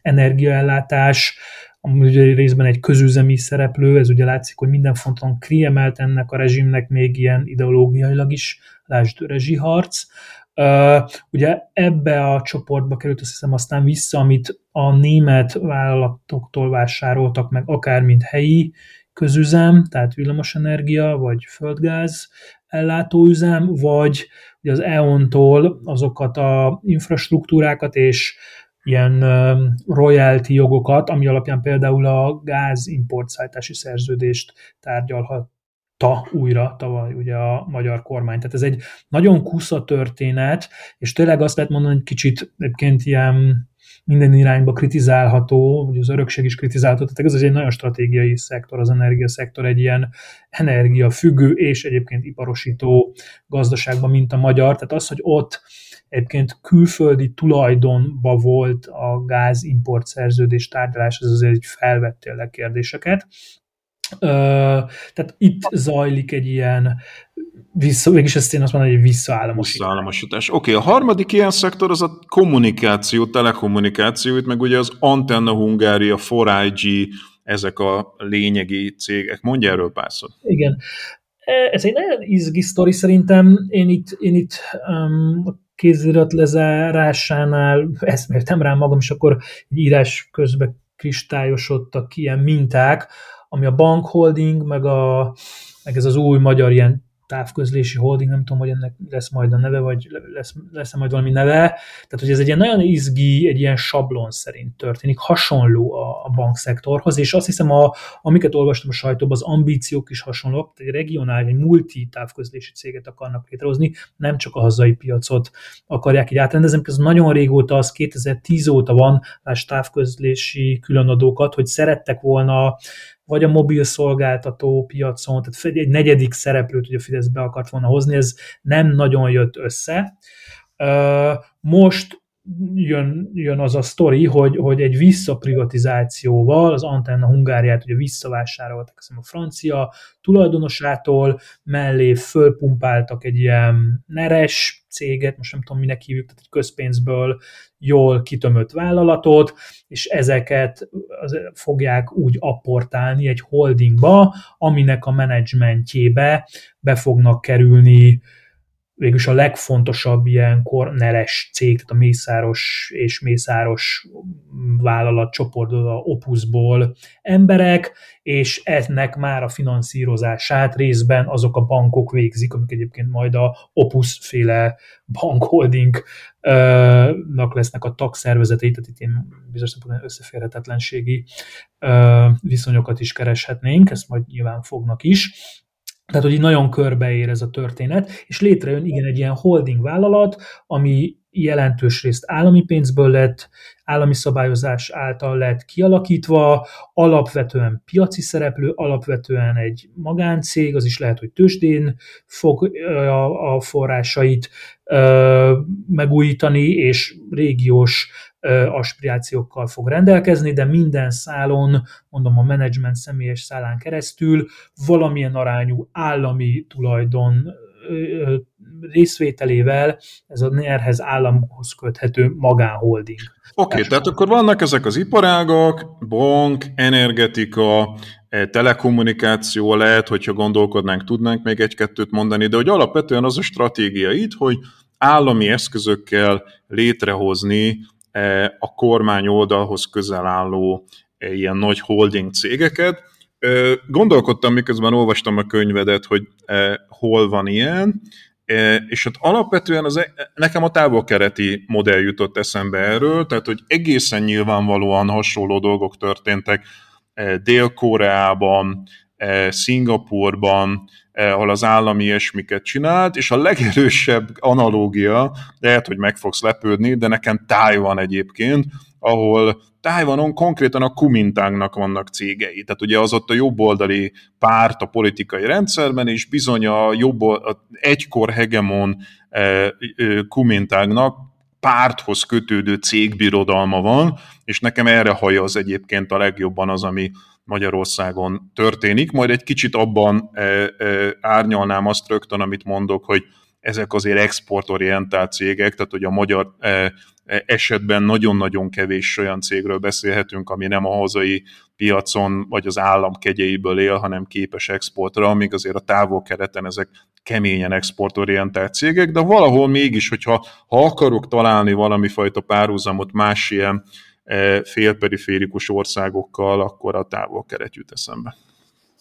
energiaellátás, ugye részben egy közüzemi szereplő, ez ugye látszik, hogy minden fonton kriemelt ennek a rezsimnek még ilyen ideológiailag is, lásd rezsiharc. Uh, ugye ebbe a csoportba került azt hiszem aztán vissza, amit a német vállalatoktól vásároltak meg, akár mint helyi közüzem, tehát villamosenergia, vagy földgáz ellátóüzem, vagy ugye az EON-tól azokat a infrastruktúrákat és ilyen royalty jogokat, ami alapján például a gáz szerződést tárgyalhatta újra tavaly ugye a magyar kormány. Tehát ez egy nagyon kusza történet, és tényleg azt lehet mondani, hogy kicsit egyébként ilyen minden irányba kritizálható, vagy az örökség is kritizálható, tehát ez egy nagyon stratégiai szektor, az energiaszektor egy ilyen energiafüggő és egyébként iparosító gazdaságban, mint a magyar, tehát az, hogy ott egyébként külföldi tulajdonba volt a gázimport szerződés tárgyalás, ez azért egy felvett tényleg kérdéseket. Tehát itt zajlik egy ilyen vissza, mégis ezt én azt mondom, hogy egy visszaállamosítás. Visszaállamosítás. Oké, okay, a harmadik ilyen szektor az a kommunikáció, telekommunikáció, itt meg ugye az Antenna Hungária, 4IG, ezek a lényegi cégek. Mondja erről pár szót. Igen. Ez egy nagyon izgi sztori szerintem. Én itt, én itt um, kézirat lezárásánál eszméltem rá magam, és akkor egy írás közben kristályosodtak ilyen minták, ami a bankholding, meg, a, meg ez az új magyar ilyen távközlési holding, nem tudom, hogy ennek lesz majd a neve, vagy lesz, lesz majd valami neve. Tehát, hogy ez egy ilyen nagyon izgi, egy ilyen sablon szerint történik, hasonló a, a bankszektorhoz, és azt hiszem, a, amiket olvastam a sajtóban, az ambíciók is hasonlók, egy regionális, egy multi távközlési céget akarnak létrehozni, nem csak a hazai piacot akarják így átrendezni, ez nagyon régóta, az 2010 óta van, más távközlési különadókat, hogy szerettek volna vagy a mobil szolgáltató piacon, tehát egy negyedik szereplőt ugye Fidesz be akart volna hozni, ez nem nagyon jött össze. Most jön, jön az a sztori, hogy, hogy egy visszaprivatizációval az Antenna Hungáriát ugye visszavásároltak a francia tulajdonosától, mellé fölpumpáltak egy ilyen neres céget, most nem tudom minek hívjuk, tehát egy közpénzből jól kitömött vállalatot, és ezeket fogják úgy apportálni egy holdingba, aminek a menedzsmentjébe be fognak kerülni végülis a legfontosabb ilyenkor neres cég, tehát a Mészáros és Mészáros vállalat csoportból, a Opusból emberek, és ennek már a finanszírozását részben azok a bankok végzik, amik egyébként majd a Opus féle bankholdingnak lesznek a tagszervezetei, tehát itt én bizonyos szempontból összeférhetetlenségi viszonyokat is kereshetnénk, ezt majd nyilván fognak is. Tehát, hogy így nagyon körbeér ez a történet, és létrejön igen egy ilyen holding vállalat, ami jelentős részt állami pénzből lett, állami szabályozás által lett kialakítva, alapvetően piaci szereplő, alapvetően egy magáncég, az is lehet, hogy tőzsdén fog a, a forrásait ö, megújítani, és régiós aspirációkkal fog rendelkezni, de minden szálon, mondom a menedzsment személyes szálán keresztül valamilyen arányú állami tulajdon részvételével ez a NER-hez államhoz köthető magánholding. Oké, okay, tehát akkor vannak ezek az iparágak, bank, energetika, e, telekommunikáció lehet, hogyha gondolkodnánk, tudnánk még egy-kettőt mondani, de hogy alapvetően az a stratégia itt, hogy állami eszközökkel létrehozni a kormány oldalhoz közel álló ilyen nagy holding cégeket. Gondolkodtam, miközben olvastam a könyvedet, hogy hol van ilyen, és ott alapvetően az, e, nekem a távol-kereti modell jutott eszembe erről, tehát hogy egészen nyilvánvalóan hasonló dolgok történtek Dél-Koreában, Szingapurban, ahol az állam ilyesmiket csinált, és a legerősebb analógia, lehet, hogy meg fogsz lepődni, de nekem Tájvan egyébként, ahol Tájvanon konkrétan a Kumintángnak vannak cégei. Tehát ugye az ott a jobboldali párt a politikai rendszerben, és bizony a, jobb, a egykor hegemon e, Kumintángnak párthoz kötődő cégbirodalma van, és nekem erre hajaz egyébként a legjobban az, ami Magyarországon történik. Majd egy kicsit abban e, e, árnyalnám azt rögtön, amit mondok, hogy ezek azért exportorientált cégek, tehát hogy a magyar esetben nagyon-nagyon kevés olyan cégről beszélhetünk, ami nem a hazai piacon vagy az állam kegyeiből él, hanem képes exportra, amíg azért a távol-kereten ezek keményen exportorientált cégek, de valahol mégis, hogyha ha akarok találni valami fajta párhuzamot más ilyen félperiférikus országokkal, akkor a távol-keret jut eszembe.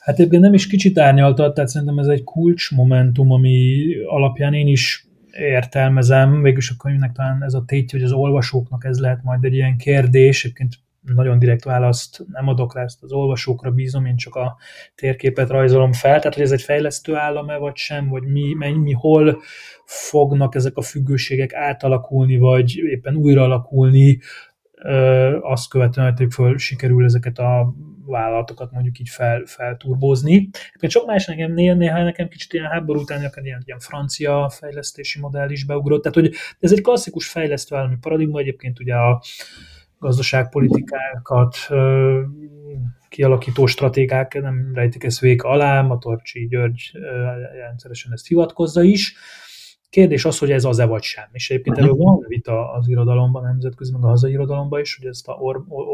Hát egyébként nem is kicsit árnyaltat, tehát szerintem ez egy kulcsmomentum, ami alapján én is értelmezem, végülis a könyvnek talán ez a tétje, hogy az olvasóknak ez lehet majd egy ilyen kérdés, egyébként nagyon direkt választ nem adok rá, ezt az olvasókra bízom, én csak a térképet rajzolom fel, tehát hogy ez egy fejlesztő állam-e vagy sem, vagy mi, mennyi, hol fognak ezek a függőségek átalakulni, vagy éppen újra alakulni, azt követően, hogy föl sikerül ezeket a vállalatokat mondjuk így fel, felturbózni. Egyébként sok más nekem néha, nekem kicsit ilyen háború után akár ilyen, ilyen francia fejlesztési modell is beugrott. Tehát, hogy ez egy klasszikus fejlesztő állami paradigma, egyébként ugye a gazdaságpolitikákat kialakító stratégák nem rejtik ezt vék alá, Matorcsi György rendszeresen ezt hivatkozza is. Kérdés az, hogy ez az-e vagy sem. És egyébként erről van vita az irodalomban, nemzetközi, meg a hazai irodalomban is, hogy ezt a Or- Or-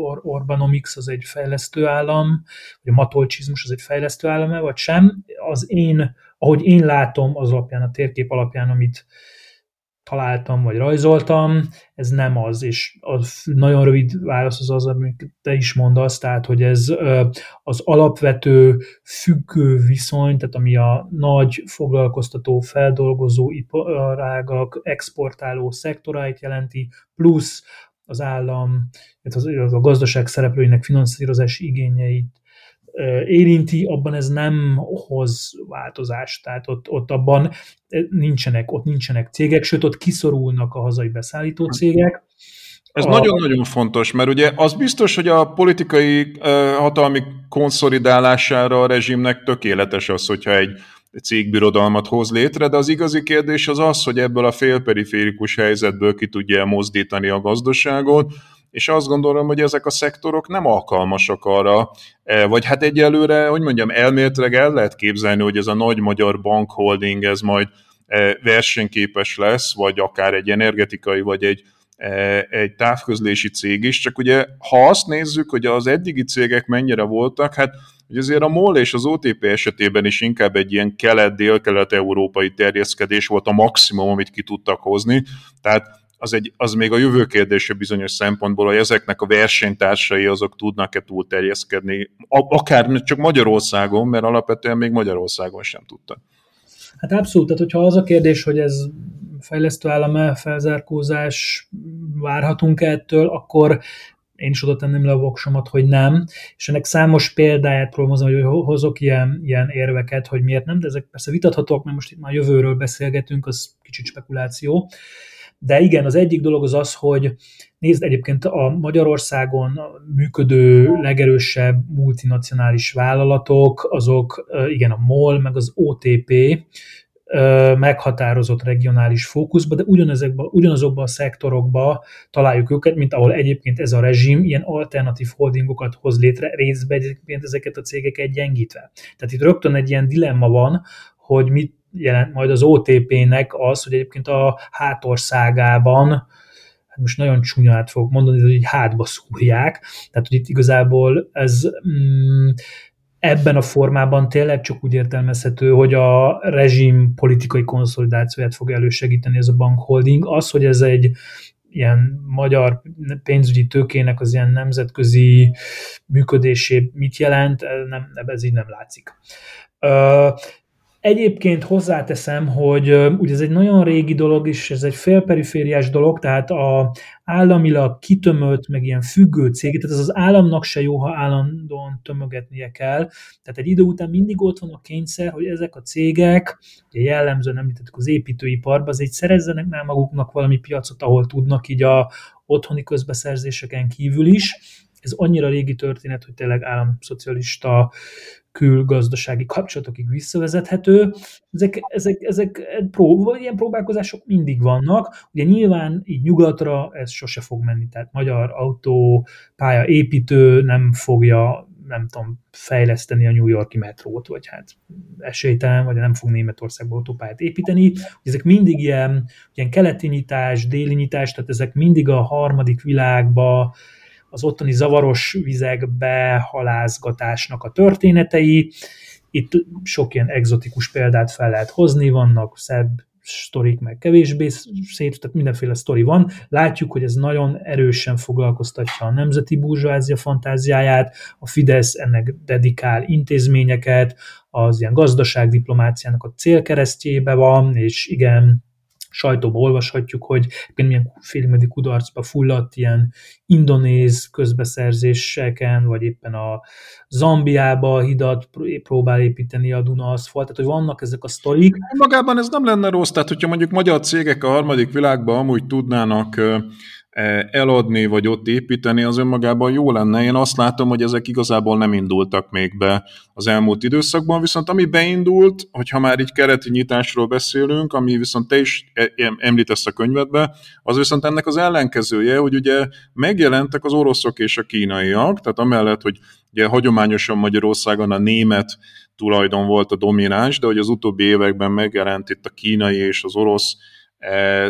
Or- Orbanomics az egy fejlesztő állam, vagy a matolcsizmus az egy fejlesztő állam-e, vagy sem. Az én, ahogy én látom az alapján, a térkép alapján, amit találtam, vagy rajzoltam, ez nem az, és a nagyon rövid válasz az az, amit te is mondasz, tehát, hogy ez az alapvető függő viszony, tehát ami a nagy foglalkoztató, feldolgozó iparágak, exportáló szektoráit jelenti, plusz az állam, az a gazdaság szereplőinek finanszírozási igényeit érinti, abban ez nem hoz változást. Tehát ott, ott abban nincsenek, ott nincsenek cégek, sőt ott kiszorulnak a hazai beszállító cégek. Ez nagyon-nagyon a... fontos, mert ugye az biztos, hogy a politikai hatalmi konszolidálására a rezsimnek tökéletes az, hogyha egy cégbirodalmat hoz létre, de az igazi kérdés az az, hogy ebből a félperiférikus helyzetből ki tudja mozdítani a gazdaságot, és azt gondolom, hogy ezek a szektorok nem alkalmasak arra, e, vagy hát egyelőre, hogy mondjam, elméletileg el lehet képzelni, hogy ez a nagy magyar bankholding, ez majd e, versenyképes lesz, vagy akár egy energetikai, vagy egy, e, egy távközlési cég is, csak ugye ha azt nézzük, hogy az eddigi cégek mennyire voltak, hát hogy azért a MOL és az OTP esetében is inkább egy ilyen kelet-dél-kelet-európai terjeszkedés volt a maximum, amit ki tudtak hozni, tehát az, egy, az még a jövő kérdése bizonyos szempontból, hogy ezeknek a versenytársai azok tudnak-e túlterjeszkedni, akár csak Magyarországon, mert alapvetően még Magyarországon sem tudtak. Hát abszolút, tehát hogyha az a kérdés, hogy ez fejlesztő állam felzárkózás, várhatunk -e ettől, akkor én is oda tenném le a voksomat, hogy nem, és ennek számos példáját próbálom hogy hozok ilyen, ilyen érveket, hogy miért nem, de ezek persze vitathatók, mert most itt már jövőről beszélgetünk, az kicsit spekuláció. De igen, az egyik dolog az az, hogy nézd egyébként a Magyarországon működő legerősebb multinacionális vállalatok, azok igen a MOL, meg az OTP, meghatározott regionális fókuszba, de ugyanezekben, ugyanazokban a szektorokban találjuk őket, mint ahol egyébként ez a rezsim ilyen alternatív holdingokat hoz létre, részben egyébként ezeket a cégeket gyengítve. Tehát itt rögtön egy ilyen dilemma van, hogy mit jelent majd az OTP-nek az, hogy egyébként a hátországában, hát most nagyon csúnyát fogok mondani, hogy így hátba szúrják, tehát hogy itt igazából ez mm, ebben a formában tényleg csak úgy értelmezhető, hogy a rezsim politikai konszolidációját fog elősegíteni ez a bankholding. Az, hogy ez egy ilyen magyar pénzügyi tőkének az ilyen nemzetközi működésé mit jelent, nem, ez így nem látszik. Egyébként hozzáteszem, hogy ugye ez egy nagyon régi dolog, és ez egy félperifériás dolog, tehát a államilag kitömött, meg ilyen függő cég, tehát ez az államnak se jó, ha állandóan tömögetnie kell. Tehát egy idő után mindig ott van a kényszer, hogy ezek a cégek, ugye jellemzően említettük az építőiparban, azért szerezzenek már maguknak valami piacot, ahol tudnak így a otthoni közbeszerzéseken kívül is. Ez annyira régi történet, hogy tényleg államszocialista külgazdasági kapcsolatokig visszavezethető. Ezek, ezek, ezek prób, ilyen próbálkozások mindig vannak. Ugye nyilván így nyugatra ez sose fog menni, tehát magyar autópálya építő nem fogja nem tudom, fejleszteni a New Yorki metrót, vagy hát esélytelen, vagy nem fog Németországban autópályát építeni. Ezek mindig ilyen, ilyen keleti nyitás, déli nyitás, tehát ezek mindig a harmadik világba az ottani zavaros vizekbe halázgatásnak a történetei. Itt sok ilyen egzotikus példát fel lehet hozni, vannak szebb sztorik, meg kevésbé szép, tehát mindenféle sztori van. Látjuk, hogy ez nagyon erősen foglalkoztatja a nemzeti burzsázia fantáziáját, a Fidesz ennek dedikál intézményeket, az ilyen gazdaságdiplomáciának a célkeresztjébe van, és igen, sajtóban olvashatjuk, hogy milyen félimedi kudarcba fulladt ilyen indonéz közbeszerzéseken, vagy éppen a Zambiába hidat próbál építeni a Duna aszfalt, tehát hogy vannak ezek a sztorik. Magában ez nem lenne rossz, tehát hogyha mondjuk magyar cégek a harmadik világban amúgy tudnának eladni, vagy ott építeni, az önmagában jó lenne. Én azt látom, hogy ezek igazából nem indultak még be az elmúlt időszakban, viszont ami beindult, hogyha már így kereti nyitásról beszélünk, ami viszont te is e, e, említesz a könyvedbe, az viszont ennek az ellenkezője, hogy ugye megjelentek az oroszok és a kínaiak, tehát amellett, hogy ugye hagyományosan Magyarországon a német tulajdon volt a domináns, de hogy az utóbbi években megjelent itt a kínai és az orosz e,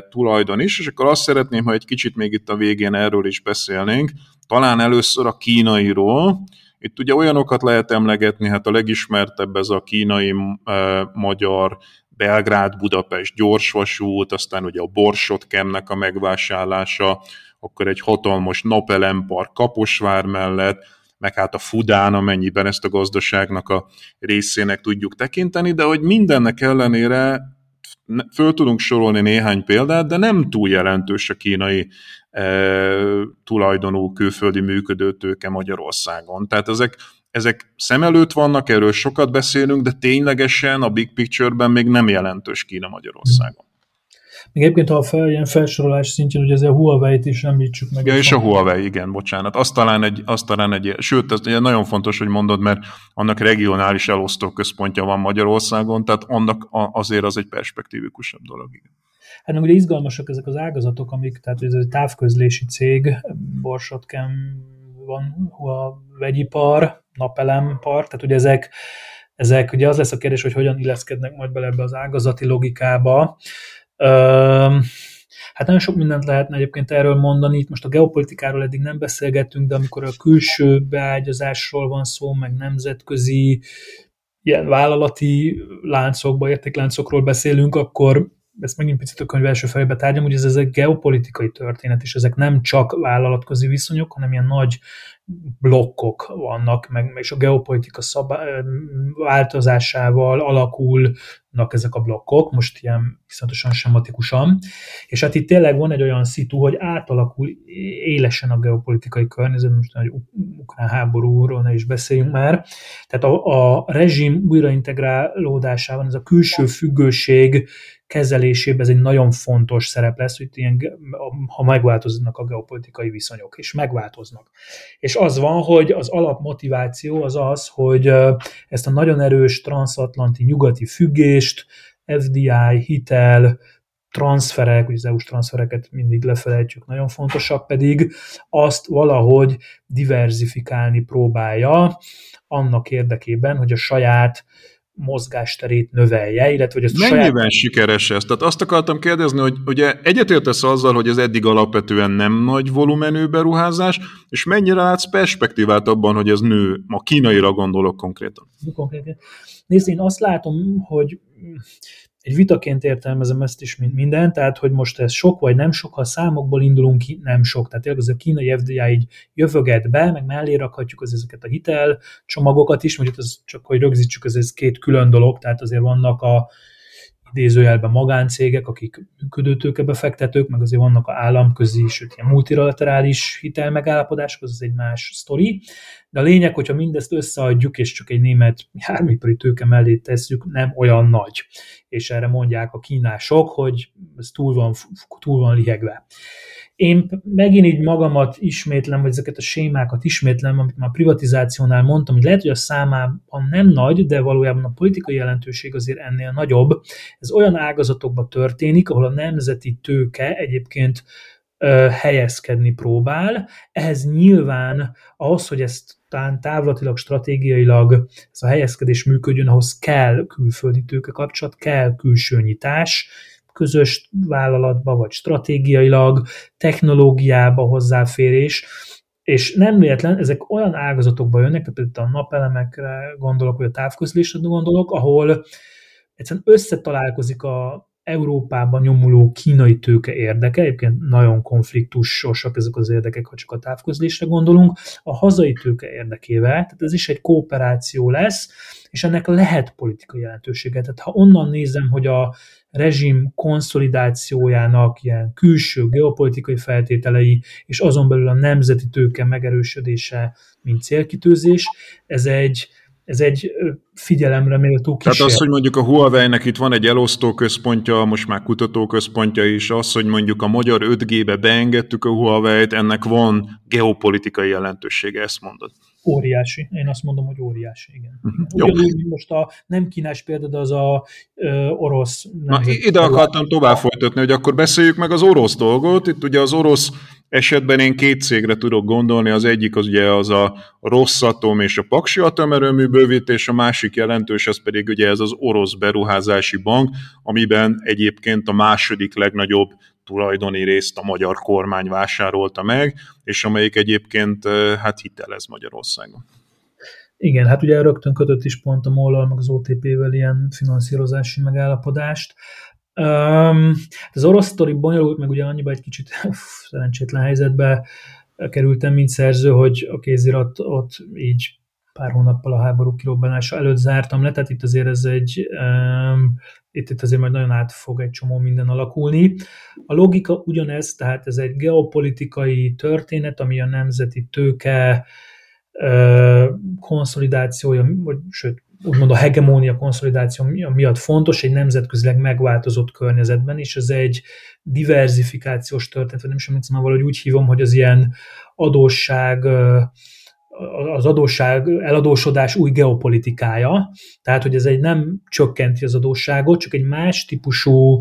tulajdon is, és akkor azt szeretném, ha egy kicsit még itt a végén erről is beszélnénk, talán először a kínairól, itt ugye olyanokat lehet emlegetni, hát a legismertebb ez a kínai, e, magyar, Belgrád, Budapest gyorsvasút, aztán ugye a Borsot Kemnek a megvásárlása, akkor egy hatalmas napelempar Kaposvár mellett, meg hát a Fudán, amennyiben ezt a gazdaságnak a részének tudjuk tekinteni, de hogy mindennek ellenére föl tudunk sorolni néhány példát, de nem túl jelentős a kínai e, tulajdonú külföldi működőtőke Magyarországon. Tehát ezek, ezek szem előtt vannak, erről sokat beszélünk, de ténylegesen a big picture-ben még nem jelentős Kína Magyarországon. Még egyébként, ha a fel, ilyen felsorolás szintjén, hogy ez a Huawei-t is említsük meg. Ja, és a Huawei, igen, bocsánat. Azt talán egy, azt talán egy sőt, ez nagyon fontos, hogy mondod, mert annak regionális elosztó központja van Magyarországon, tehát annak azért az egy perspektívikusabb dolog, igen. Hát meg ugye izgalmasak ezek az ágazatok, amik, tehát ez egy távközlési cég, Borsotkem van, a vegyipar, napelempar, tehát ugye ezek, ezek, ugye az lesz a kérdés, hogy hogyan illeszkednek majd bele ebbe az ágazati logikába. Hát nagyon sok mindent lehetne egyébként erről mondani, itt most a geopolitikáról eddig nem beszélgettünk, de amikor a külső beágyazásról van szó, meg nemzetközi ilyen vállalati láncokba, értékláncokról beszélünk, akkor ezt megint picit a könyv első fejbe tárgyam, hogy ez, ez egy geopolitikai történet, és ezek nem csak vállalatközi viszonyok, hanem ilyen nagy blokkok vannak, meg és a geopolitika szabá- változásával alakulnak ezek a blokkok, most ilyen viszontosan sematikusan, és hát itt tényleg van egy olyan szitu, hogy átalakul élesen a geopolitikai környezet, most egy ukrán háborúról ne is beszéljünk már, tehát a, a rezsim újraintegrálódásában ez a külső függőség kezelésében ez egy nagyon fontos szerep lesz, hogy ilyen, ha megváltoznak a geopolitikai viszonyok, és megváltoznak. És az van, hogy az alapmotiváció az az, hogy ezt a nagyon erős transatlanti nyugati függést, FDI, hitel, transferek, ugye az EU-s transfereket mindig lefelejtjük, nagyon fontosak pedig, azt valahogy diversifikálni próbálja annak érdekében, hogy a saját mozgásterét növelje, illetve hogy ezt Mennyiben saját... sikeres ez? Tehát azt akartam kérdezni, hogy ugye egyetértesz azzal, hogy ez eddig alapvetően nem nagy volumenű beruházás, és mennyire látsz perspektívát abban, hogy ez nő? Ma kínaira gondolok konkrétan. Konkrétan. Nézd, én azt látom, hogy egy vitaként értelmezem ezt is, mint minden, tehát hogy most ez sok vagy nem sok, ha számokból indulunk ki, nem sok. Tehát tényleg az a kínai FDA így jövöget be, meg mellé rakhatjuk az ezeket a hitel csomagokat is, mondjuk az csak, hogy rögzítsük, ez, ez két külön dolog, tehát azért vannak a idézőjelben magáncégek, akik működőtőkebefektetők, meg azért vannak a államközi, sőt ilyen multilaterális hitelmegállapodások, az egy más sztori. De a lényeg, hogyha mindezt összeadjuk, és csak egy német járműipari tőke mellé tesszük, nem olyan nagy. És erre mondják a kínások, hogy ez túl van, túl van lihegve. Én megint így magamat ismétlem, vagy ezeket a sémákat ismétlem, amit már a privatizációnál mondtam, hogy lehet, hogy a számában nem nagy, de valójában a politikai jelentőség azért ennél nagyobb. Ez olyan ágazatokban történik, ahol a nemzeti tőke egyébként helyezkedni próbál. Ehhez nyilván ahhoz, hogy ezt talán távlatilag, stratégiailag ez a helyezkedés működjön, ahhoz kell külföldi tőke kapcsolat, kell külső nyitás, közös vállalatba, vagy stratégiailag, technológiába hozzáférés, és nem véletlen, ezek olyan ágazatokba jönnek, tehát például a napelemekre gondolok, vagy a távközlésre gondolok, ahol egyszerűen összetalálkozik a Európában nyomuló kínai tőke érdeke, egyébként nagyon konfliktusosak ezek az érdekek, ha csak a távközlésre gondolunk, a hazai tőke érdekével, tehát ez is egy kooperáció lesz, és ennek lehet politikai jelentősége. Tehát ha onnan nézem, hogy a rezsim konszolidációjának ilyen külső geopolitikai feltételei, és azon belül a nemzeti tőke megerősödése, mint célkitűzés, ez egy, ez egy figyelemre méltó kísérlet. Tehát az, hogy mondjuk a Huawei-nek itt van egy elosztó központja, most már kutatóközpontja is, az, hogy mondjuk a magyar 5G-be beengedtük a Huawei-t, ennek van geopolitikai jelentősége, ezt mondod. Óriási. Én azt mondom, hogy óriási, igen. igen. Ugyanúgy most a nem kínás példa, de az a ö, orosz... Na, ide akartam tovább folytatni, hogy akkor beszéljük meg az orosz dolgot. Itt ugye az orosz esetben én két cégre tudok gondolni, az egyik az ugye az a Rosszatom és a Paksi atomerőmű bővítés, a másik jelentős, ez pedig ugye ez az orosz beruházási bank, amiben egyébként a második legnagyobb tulajdoni részt a magyar kormány vásárolta meg, és amelyik egyébként hát hitelez Magyarországon. Igen, hát ugye rögtön kötött is pont a mol meg az OTP-vel ilyen finanszírozási megállapodást. Um, az orosz sztori bonyolult, meg ugye annyiba egy kicsit szerencsétlen helyzetbe kerültem, mint szerző, hogy a kézirat ott így pár hónappal a háború kirobbanása előtt zártam le, tehát itt azért ez egy, um, itt, itt azért majd nagyon át fog egy csomó minden alakulni. A logika ugyanez, tehát ez egy geopolitikai történet, ami a nemzeti tőke konszolidációja, vagy sőt, úgymond a hegemónia konszolidáció miatt fontos egy nemzetközileg megváltozott környezetben, és ez egy diversifikációs történet, vagy nem is emlékszem, valahogy úgy hívom, hogy az ilyen adósság az adósság, eladósodás új geopolitikája, tehát hogy ez egy nem csökkenti az adósságot, csak egy más típusú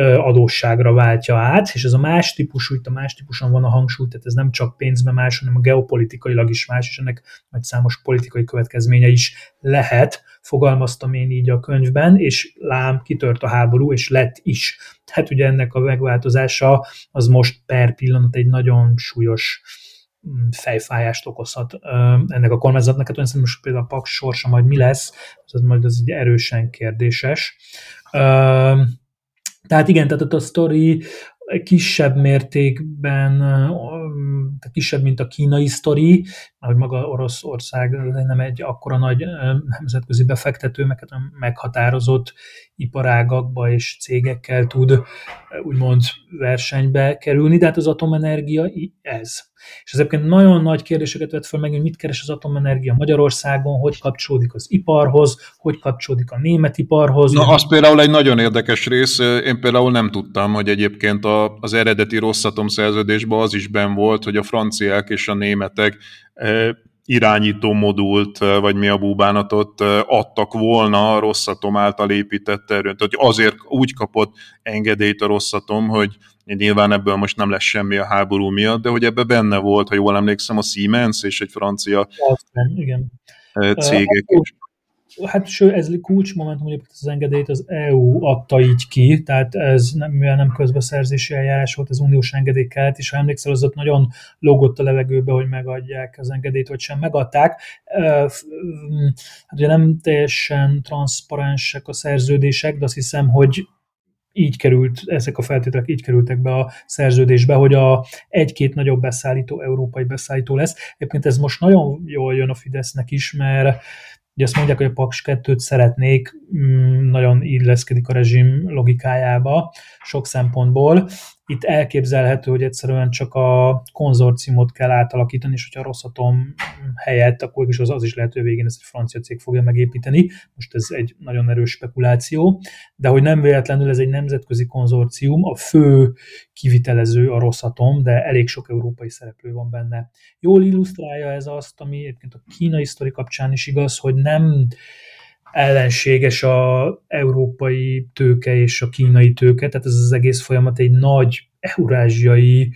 adósságra váltja át, és ez a más típusú, itt a más típuson van a hangsúly, tehát ez nem csak pénzben más, hanem a geopolitikailag is más, és ennek nagy számos politikai következménye is lehet, fogalmaztam én így a könyvben, és lám, kitört a háború, és lett is. Tehát ugye ennek a megváltozása az most per pillanat egy nagyon súlyos mm, fejfájást okozhat ennek a kormányzatnak. Hát olyan szerintem most például a Paks sorsa majd mi lesz, az majd az egy erősen kérdéses. Tehát igen, tehát a sztori kisebb mértékben, kisebb, mint a kínai sztori, hogy maga Oroszország nem egy akkora nagy nemzetközi befektető, meg hát meghatározott iparágakba és cégekkel tud úgymond versenybe kerülni, de hát az atomenergia ez. És ez egyébként nagyon nagy kérdéseket vett fel meg, hogy mit keres az atomenergia Magyarországon, hogy kapcsolódik az iparhoz, hogy kapcsolódik a német iparhoz. Na, az például egy nagyon érdekes rész. Én például nem tudtam, hogy egyébként az eredeti Rosszatom szerződésben az is ben volt, hogy a franciák és a németek irányító modult, vagy mi a búbánatot adtak volna a rosszatom által épített erőt. Tehát azért úgy kapott engedélyt a rosszatom, hogy nyilván ebből most nem lesz semmi a háború miatt, de hogy ebbe benne volt, ha jól emlékszem, a Siemens és egy francia Aztán, igen. cégek is. Hát ső, ez kulcsmomentum, hogy az engedélyt az EU adta így ki, tehát ez nem, mivel nem közbeszerzési eljárás volt, az uniós engedély kellett, és ha emlékszel, az ott nagyon lógott a levegőbe, hogy megadják az engedélyt, vagy sem megadták. Hát ugye nem teljesen transzparensek a szerződések, de azt hiszem, hogy így került, ezek a feltételek így kerültek be a szerződésbe, hogy a egy-két nagyobb beszállító, európai beszállító lesz. Egyébként ez most nagyon jól jön a Fidesznek is, mert Ugye azt mondják, hogy a Paks 2-t szeretnék, mm, nagyon illeszkedik a rezsim logikájába sok szempontból. Itt elképzelhető, hogy egyszerűen csak a konzorciumot kell átalakítani, és hogyha a Rosszatom helyett, akkor is az, az is lehető végén ezt egy francia cég fogja megépíteni. Most ez egy nagyon erős spekuláció, de hogy nem véletlenül ez egy nemzetközi konzorcium, a fő kivitelező a Rosszatom, de elég sok európai szereplő van benne. Jól illusztrálja ez azt, ami egyébként a kínai sztori kapcsán is igaz, hogy nem ellenséges a európai tőke és a kínai tőke, tehát ez az egész folyamat egy nagy eurázsiai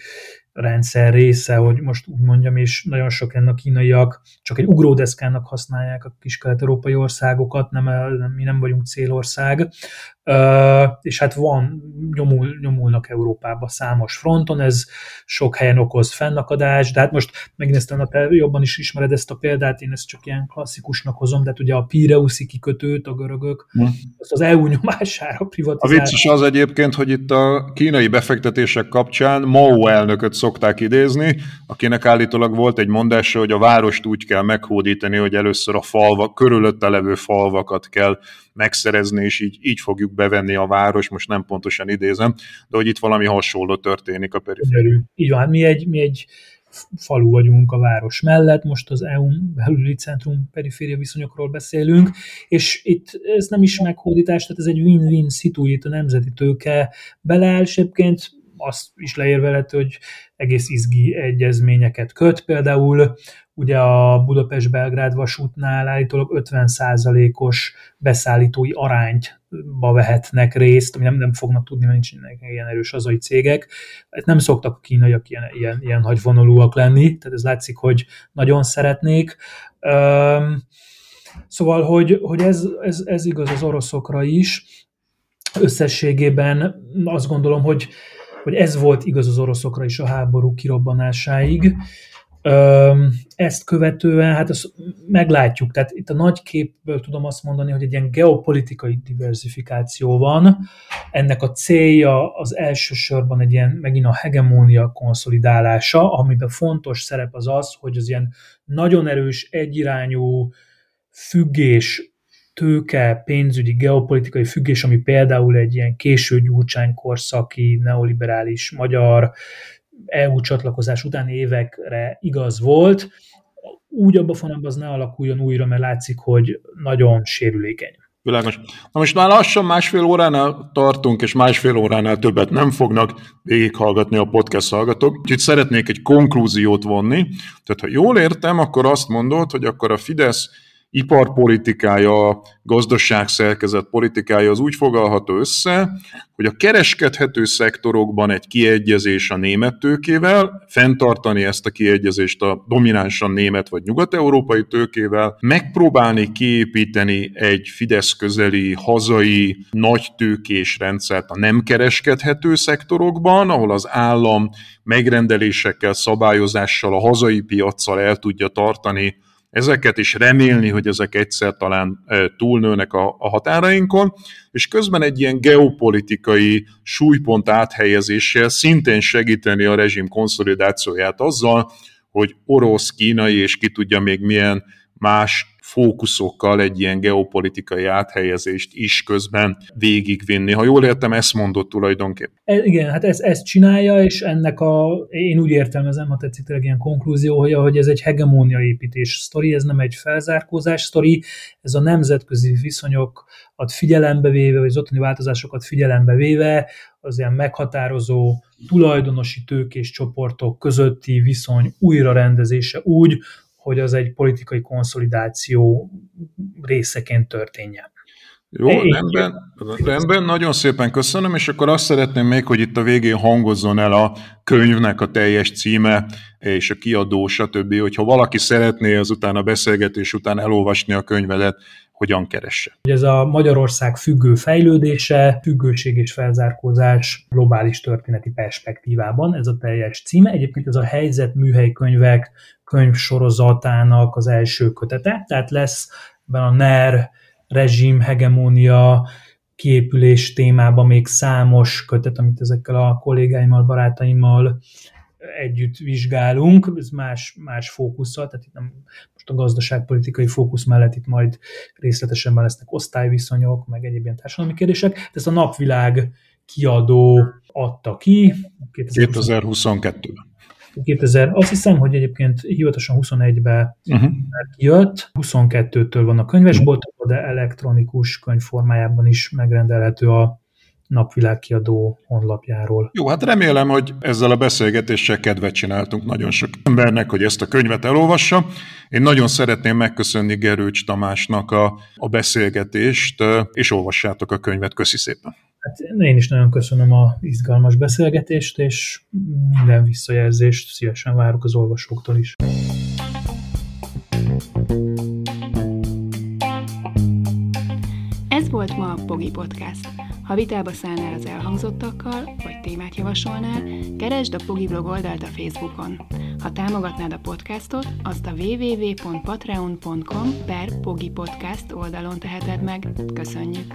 rendszer része, hogy most úgy mondjam, és nagyon sok ennek kínaiak csak egy ugródeszkának használják a kis kelet-európai országokat, nem, nem, mi nem vagyunk célország, és hát van, nyomul, nyomulnak Európába számos fronton, ez sok helyen okoz fennakadást, de hát most megnéztem, te jobban is ismered ezt a példát, én ezt csak ilyen klasszikusnak hozom, de hát ugye a Pireuszi kikötőt, a görögök, hm. azt az EU nyomására privatizálják. A vicces az egyébként, hogy itt a kínai befektetések kapcsán Mao elnököt szokták idézni, akinek állítólag volt egy mondása, hogy a várost úgy kell meghódítani, hogy először a falva, körülötte levő falvakat kell megszerezni, és így, így fogjuk bevenni a város, most nem pontosan idézem, de hogy itt valami hasonló történik a periférián. Így van, hát mi egy, mi egy falu vagyunk a város mellett, most az EU belüli centrum periféria viszonyokról beszélünk, és itt ez nem is meghódítás, tehát ez egy win-win szitu, itt a nemzeti tőke beleáll, azt is leérvelhető, hogy egész izgi egyezményeket köt, például ugye a Budapest-Belgrád vasútnál állítólag 50%-os beszállítói arányt vehetnek részt, ami nem, nem fognak tudni, mert nincsenek ilyen erős hazai cégek. Hát nem szoktak a kínaiak ilyen, ilyen, ilyen nagyvonalúak lenni, tehát ez látszik, hogy nagyon szeretnék. Szóval, hogy, hogy ez, ez, ez igaz az oroszokra is. Összességében azt gondolom, hogy, hogy ez volt igaz az oroszokra is a háború kirobbanásáig. Ezt követően, hát ezt meglátjuk, tehát itt a nagy képből tudom azt mondani, hogy egy ilyen geopolitikai diversifikáció van. Ennek a célja az elsősorban egy ilyen megint a hegemónia konszolidálása, amiben fontos szerep az az, hogy az ilyen nagyon erős egyirányú függés tőke, pénzügyi, geopolitikai függés, ami például egy ilyen késő gyurcsány korszaki, neoliberális magyar EU csatlakozás utáni évekre igaz volt, úgy abban fonában az ne alakuljon újra, mert látszik, hogy nagyon sérülékeny. Világos. Na most már lassan másfél óránál tartunk, és másfél óránál többet nem fognak végighallgatni a podcast hallgatók. Úgyhogy szeretnék egy konklúziót vonni. Tehát ha jól értem, akkor azt mondod, hogy akkor a Fidesz iparpolitikája, gazdaságszerkezet politikája az úgy fogalható össze, hogy a kereskedhető szektorokban egy kiegyezés a német tőkével, fenntartani ezt a kiegyezést a dominánsan német vagy nyugat-európai tőkével, megpróbálni kiépíteni egy Fidesz közeli hazai nagy tőkés rendszert a nem kereskedhető szektorokban, ahol az állam megrendelésekkel, szabályozással, a hazai piaccal el tudja tartani ezeket is remélni, hogy ezek egyszer talán túlnőnek a, a határainkon, és közben egy ilyen geopolitikai súlypont áthelyezéssel szintén segíteni a rezsim konszolidációját azzal, hogy orosz, kínai és ki tudja még milyen más fókuszokkal egy ilyen geopolitikai áthelyezést is közben végigvinni. Ha jól értem, ezt mondott tulajdonképpen. E, igen, hát ezt, ezt csinálja, és ennek a, én úgy értelmezem, ha tetszik tényleg ilyen konklúzió, hogy, hogy ez egy hegemónia építés sztori, ez nem egy felzárkózás sztori, ez a nemzetközi viszonyokat figyelembe véve, vagy az ottani változásokat figyelembe véve, az ilyen meghatározó tulajdonosi tőkés csoportok közötti viszony újrarendezése úgy, hogy az egy politikai konszolidáció részeként történjen. Jó, rendben, rendben, nagyon szépen köszönöm, és akkor azt szeretném még, hogy itt a végén hangozzon el a könyvnek a teljes címe, és a kiadó, stb., hogyha valaki szeretné azután a beszélgetés után elolvasni a könyvedet, hogyan keresse. Ez a Magyarország függő fejlődése, függőség és felzárkózás globális történeti perspektívában, ez a teljes címe. Egyébként ez a helyzet műhely könyvek könyvsorozatának az első kötete, tehát lesz ebben a NER rezsim, hegemónia, kiépülés témában még számos kötet, amit ezekkel a kollégáimmal, barátaimmal együtt vizsgálunk, ez más, más fókusszal, tehát itt nem most a gazdaságpolitikai fókusz mellett itt majd részletesen lesznek osztályviszonyok, meg egyéb ilyen társadalmi kérdések. Ezt a napvilág kiadó adta ki. 2022-ben. 2000, azt hiszem, hogy egyébként hivatalosan 21-ben uh-huh. jött, 22-től van a könyvesboltokban, de elektronikus könyvformájában is megrendelhető a napvilágkiadó honlapjáról. Jó, hát remélem, hogy ezzel a beszélgetéssel kedvet csináltunk nagyon sok embernek, hogy ezt a könyvet elolvassa. Én nagyon szeretném megköszönni Gerőcs Tamásnak a, a beszélgetést, és olvassátok a könyvet. Köszi szépen! Hát én is nagyon köszönöm a izgalmas beszélgetést, és minden visszajelzést szívesen várok az olvasóktól is. Ez volt ma a Pogi Podcast. Ha vitába szállnál az elhangzottakkal, vagy témát javasolnál, keresd a Pogi blog oldalt a Facebookon. Ha támogatnád a podcastot, azt a www.patreon.com per Pogi Podcast oldalon teheted meg. Köszönjük!